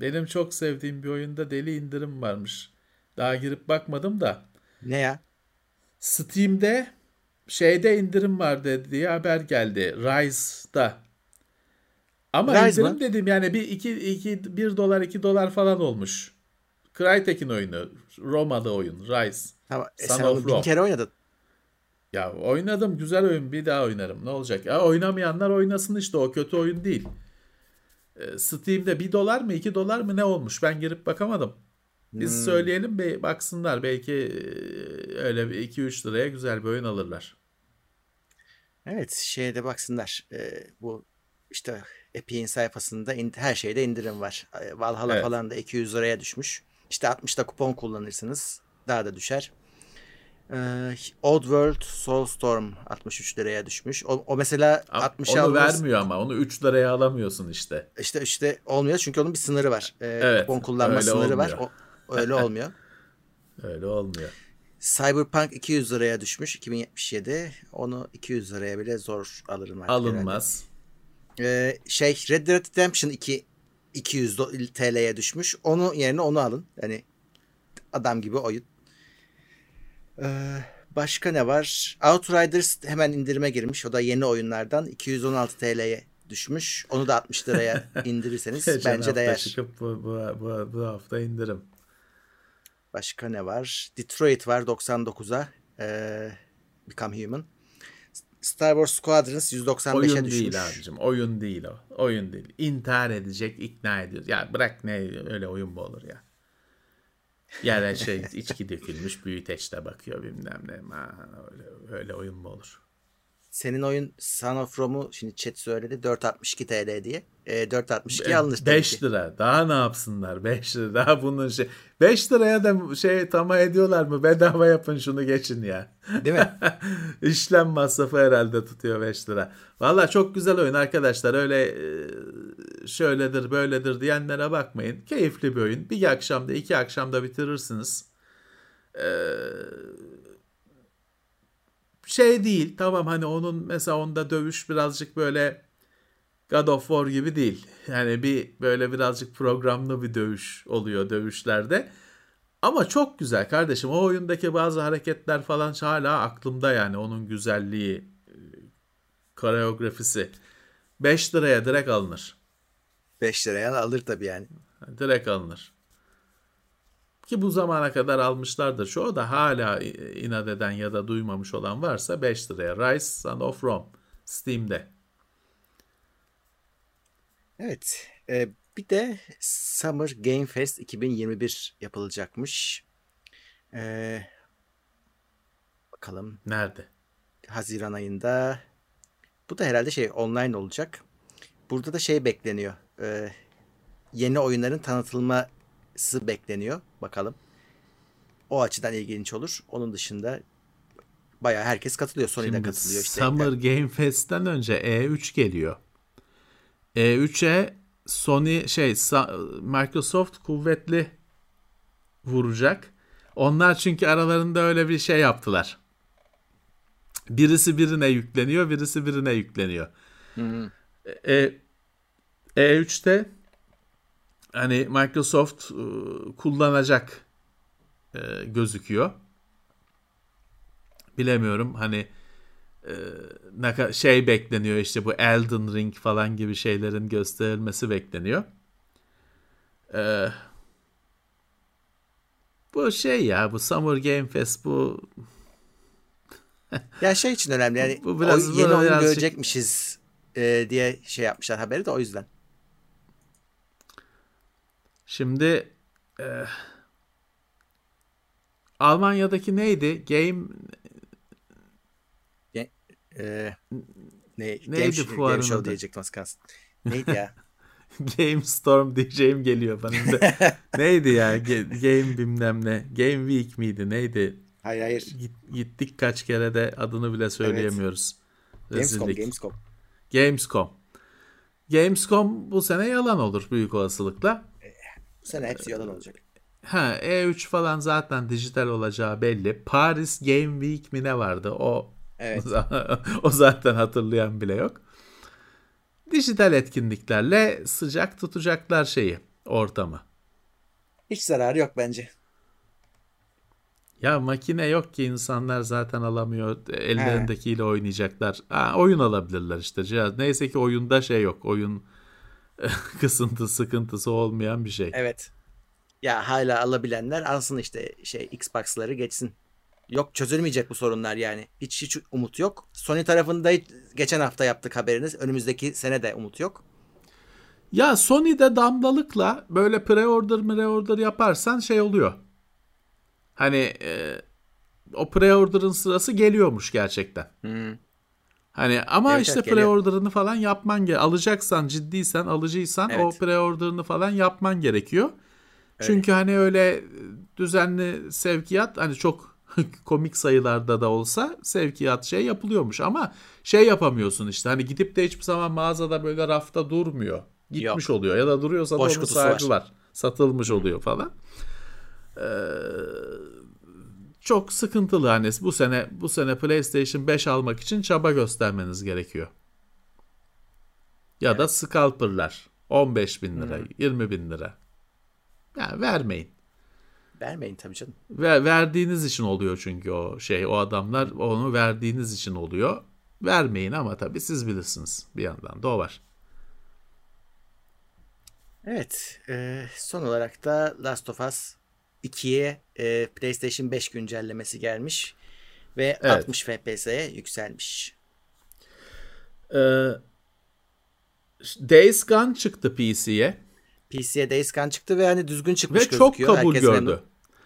benim çok sevdiğim bir oyunda deli indirim varmış. Daha girip bakmadım da. Ne ya? Steam'de şeyde indirim var diye haber geldi. Rise'da. Ama Rise indirim mı? dedim yani bir, iki, iki, bir dolar iki dolar falan olmuş. Crytek'in oyunu. Roma'da oyun. Rise. Tamam. E, sen onu bin kere oynadın. Ya oynadım güzel oyun bir daha oynarım ne olacak? Ya oynamayanlar oynasın işte o kötü oyun değil. Ee, Steam'de 1 dolar mı 2 dolar mı ne olmuş ben girip bakamadım. Biz Hmm. söyleyelim be, baksınlar belki e, öyle bir 2-3 liraya güzel bir oyun alırlar. Evet şeyde baksınlar. E, bu işte Epic'in sayfasında in- her şeyde indirim var. E, Valhalla Evet. falan da 200 liraya düşmüş. İşte 60'da kupon kullanırsınız. Daha da düşer. E, Old World Soulstorm 63 liraya düşmüş. O, o mesela Ama 60'a onu alırız- vermiyor ama onu 3 liraya alamıyorsun işte. İşte işte olmuyor çünkü onun bir sınırı var. E, Evet, kupon kullanma sınırı var. olmuyor. O, öyle olmuyor. <laughs> Öyle olmuyor. Cyberpunk 200 liraya düşmüş 2077. Onu 200 liraya bile zor alırım artık herhalde. Alınmaz. Ee, şey Red Dead Redemption 2 200 do- TL'ye düşmüş. Onu yerine onu alın. Hani adam gibi oyun. Ee, Başka ne var? Outriders hemen indirime girmiş. O da yeni oyunlardan 216 TL'ye düşmüş. Onu da 60 liraya <laughs> indirirseniz bence değer. çıkıp bu, bu, bu, bu hafta indirim. Başka ne var? Detroit var 99'a. Ee, Become Human. Star Wars Squadrons 195'e Oyun düşmüş. değil abicim. Oyun değil o. Oyun değil. İntihar edecek, ikna ediyor. Ya bırak ne öyle oyun mu olur ya? Yani şey içki dökülmüş büyüteçte bakıyor bilmem ne. Aman, öyle, öyle oyun mu olur? Senin oyun Son of Rome'u şimdi chat söyledi 462 TL diye. Ee, 462 Be- alınır tabii beş ki. lira. Daha ne yapsınlar? 5 lira. Daha bunun şey. 5 liraya da şey tamam ediyorlar mı? Bedava yapın şunu geçin ya. Değil mi? <laughs> İşlem masrafı herhalde tutuyor 5 lira. Valla çok güzel oyun arkadaşlar. Öyle e, şöyledir böyledir diyenlere bakmayın. Keyifli bir oyun. Bir akşamda iki akşamda bitirirsiniz. Ee, şey değil tamam hani onun mesela onda dövüş birazcık böyle God of War gibi değil. Yani bir böyle birazcık programlı bir dövüş oluyor dövüşlerde. Ama çok güzel kardeşim. O oyundaki bazı hareketler falan hala aklımda yani onun güzelliği, e, koreografisi. 5 liraya direkt alınır. 5 liraya alır tabii yani. Direkt alınır. Ki bu zamana kadar almışlardır. Çoğu da hala inat eden ya da duymamış olan varsa 5 liraya. Rise Son of Rome. Steam'de. Evet. e, bir de Summer Game Fest 2021 yapılacakmış. E, bakalım Nerede? Haziran ayında. Bu da herhalde şey online olacak. Burada da şey bekleniyor. e, yeni oyunların tanıtılması bekleniyor. Bakalım. O açıdan ilginç olur. Onun dışında bayağı herkes katılıyor. Sony de katılıyor. işte. Summer Game Fest'ten önce E3 geliyor. E3'e Sony şey Microsoft kuvvetli vuracak. Onlar çünkü aralarında öyle bir şey yaptılar. Birisi birine yükleniyor, birisi birine yükleniyor. E, E3'te hani Microsoft e, kullanacak e, gözüküyor. Bilemiyorum hani e, ne şey bekleniyor işte bu Elden Ring falan gibi şeylerin gösterilmesi bekleniyor. Bu şey ya bu Summer Game Fest bu <laughs> Ya şey için önemli yani Bu biraz- o yeni oyun birazcık- görecekmişiz e, diye şey yapmışlar haberi de o yüzden. Şimdi e, Almanya'daki neydi? Game E, ne, Neydi Game, Show- Game fuarın Show diyecektim az kalsın. Neydi ya? <laughs> Game Storm diyeceğim geliyor bana da. <laughs> neydi ya? Ge- Game bilmem ne. Game Week miydi? Neydi? hayır hayır. Git- Gittik kaç kere de adını bile söyleyemiyoruz. Gamescom, Rezillik. Gamescom. Gamescom. Gamescom bu sene yalan olur büyük olasılıkla. Bu sene hepsi yalan olacak. Ha E3 falan zaten dijital olacağı belli. Paris Game Week mi ne vardı? O Evet. <laughs> o zaten hatırlayan bile yok. Dijital etkinliklerle sıcak tutacaklar şeyi, ortamı. Hiç zararı yok bence. Ya makine yok ki insanlar zaten alamıyor. Ellerindekiyle oynayacaklar. Ha, oyun alabilirler işte. Cihaz. Neyse ki oyunda şey yok. Oyun <laughs> kısıntı sıkıntısı olmayan bir şey. Evet. Ya hala alabilenler alsın işte şey Xbox'ları geçsin. Yok çözülmeyecek bu sorunlar yani. Hiç hiç umut yok. Sony tarafında hiç- geçen hafta yaptık haberiniz. Önümüzdeki sene de umut yok. Ya Sony'de damlalıkla böyle pre-order pre-order yaparsan şey oluyor. Hani e, o pre-order'ın sırası geliyormuş gerçekten. Hani ama Evet, işte evet, pre-order'ını falan yapman ge alacaksan ciddiysen alıcıysan o Evet. pre-order'ını falan yapman gerekiyor. Çünkü hani öyle düzenli sevkiyat hani çok <laughs> komik sayılarda da olsa sevkiyat şey yapılıyormuş ama şey yapamıyorsun işte hani gidip de hiçbir zaman mağazada böyle rafta durmuyor. Gitmiş oluyor ya da duruyorsa da Boş onu kutusu var. sardılar. Satılmış oluyor falan. Ee, çok sıkıntılı hani bu sene bu sene PlayStation 5 almak için çaba göstermeniz gerekiyor. Ya da scalper'lar 15 bin lira, 20 bin lira. Ya vermeyin. Vermeyin tabii canım. Ve verdiğiniz için oluyor çünkü o şey. O adamlar onu verdiğiniz için oluyor. Vermeyin ama tabii siz bilirsiniz bir yandan da o var. Evet. e, son olarak da Last of Us 2'ye e, PlayStation 5 güncellemesi gelmiş. Ve Evet. 60 FPS'ye yükselmiş. Ee, Days Gone çıktı PC'ye PC'ye Days Gone çıktı ve hani düzgün çıkmış ve çok gözüküyor. kabul Herkes gördü. memnun.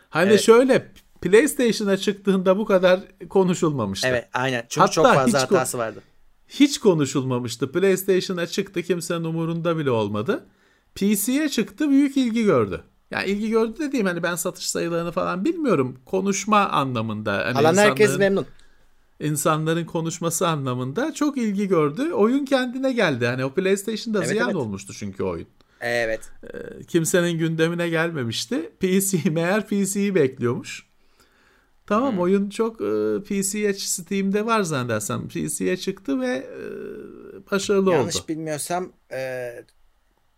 Hani Evet. şöyle PlayStation'a çıktığında bu kadar konuşulmamıştı. Evet aynen. Çünkü Hatta çok fazla hiç hatası vardı. Hiç konuşulmamıştı. PlayStation'a çıktı kimsenin umurunda bile olmadı. PC'ye çıktı büyük ilgi gördü. Yani ilgi gördü dediğim hani ben satış sayılarını falan bilmiyorum. Konuşma anlamında. Hani Alan herkes memnun. insanların konuşması anlamında çok ilgi gördü. Oyun kendine geldi. Hani o PlayStation'da Evet, ziyan evet. olmuştu çünkü oyun. Evet. Kimsenin gündemine gelmemişti. PC <laughs> meğer PC'yi bekliyormuş. Tamam oyun çok e, PC'ye Steam'de var zannedersem. PC'ye çıktı ve e, başarılı Yanlış oldu. bilmiyorsam e,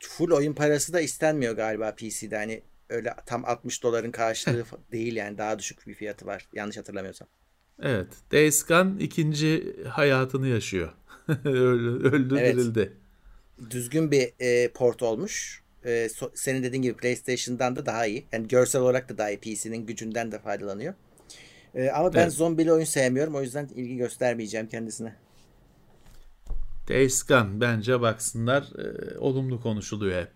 full oyun parası da istenmiyor galiba PC'de. Hani öyle tam 60 doların karşılığı değil yani daha düşük bir fiyatı var. Yanlış hatırlamıyorsam. Evet. Days Gone ikinci hayatını yaşıyor. <laughs> öldü, öldü Evet. dirildi. Düzgün bir e, port olmuş. E, so- senin dediğin gibi PlayStation'dan da daha iyi. Yani görsel olarak da daha iyi. PC'nin gücünden de faydalanıyor. E, ama ben Evet. zombili oyun sevmiyorum. O yüzden ilgi göstermeyeceğim kendisine. Gone bence baksınlar e, olumlu konuşuluyor hep.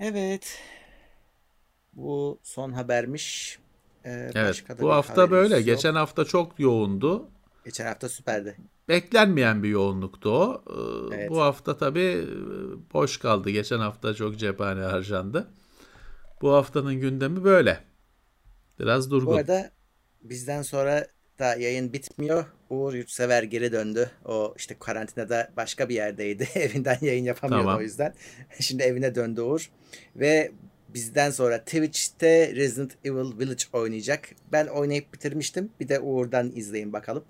Evet. Bu son habermiş. E, Evet. başka da Bu hafta böyle. yok. Geçen hafta çok yoğundu. Geçen hafta süperdi. Beklenmeyen bir yoğunluktu o. Ee, Evet. Bu hafta tabii e, boş kaldı. Geçen hafta çok cephane harcandı. Bu haftanın gündemi böyle. Biraz Bu durgun. arada bizden sonra da yayın bitmiyor. Uğur Yurtsever geri döndü. O işte karantinada başka bir yerdeydi. <laughs> Evinden yayın yapamıyordu Tamam. o yüzden. <laughs> Şimdi evine döndü Uğur. Ve bizden sonra Twitch'te Resident Evil Village oynayacak. Ben oynayıp bitirmiştim. Bir de Uğur'dan izleyin bakalım.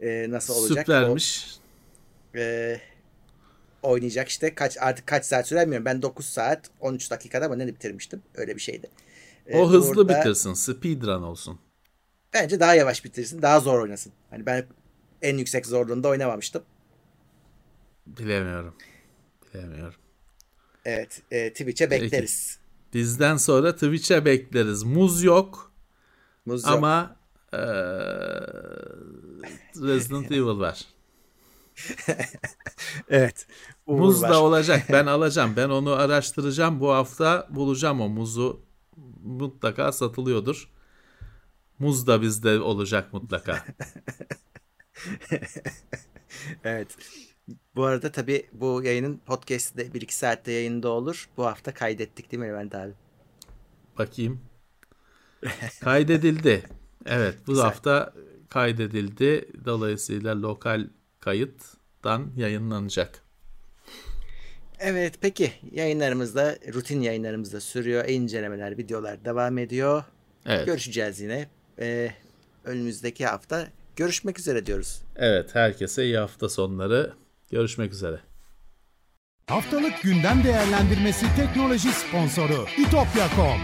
Ee, nasıl olacak? Süpermiş. O, e, oynayacak işte. Kaç artık kaç saat sürer bilmiyorum. Ben 9 saat 13 dakikada mı ne bitirmiştim. Öyle bir şeydi. Ee, O hızlı Uğur da- bitirsin. Speedrun olsun. Bence daha yavaş bitirsin. Daha zor oynasın. Hani ben en yüksek zorluğunda oynamamıştım. Bilemiyorum. Bilemiyorum. Evet. E, Twitch'e Peki. bekleriz. Bizden sonra Twitch'e bekleriz. Muz yok Muz yok. ama eee, Resident <laughs> Evil var. <laughs> Evet. Uğur Muz var. da olacak. Ben <laughs> alacağım. Ben onu araştıracağım. Bu hafta bulacağım o muzu. Mutlaka satılıyordur. Muz da bizde olacak mutlaka. <laughs> Evet. Bu arada tabii bu yayının podcast'i de 1-2 saatte yayında olur. Bu hafta kaydettik değil mi Levent abi? Bakayım. Kaydedildi. Evet bu Güzel. hafta kaydedildi. Dolayısıyla lokal kayıttan yayınlanacak. Evet peki yayınlarımızda rutin yayınlarımızda sürüyor. İncelemeler, videolar devam ediyor. Evet. Görüşeceğiz yine. Ee, önümüzdeki hafta görüşmek üzere diyoruz. Evet herkese iyi hafta sonları. Görüşmek üzere. Haftalık gündem değerlendirmesi teknoloji sponsoru itopya.com.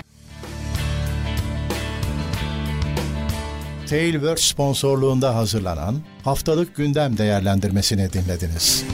Tailwords sponsorluğunda hazırlanan haftalık gündem değerlendirmesini dinlediniz.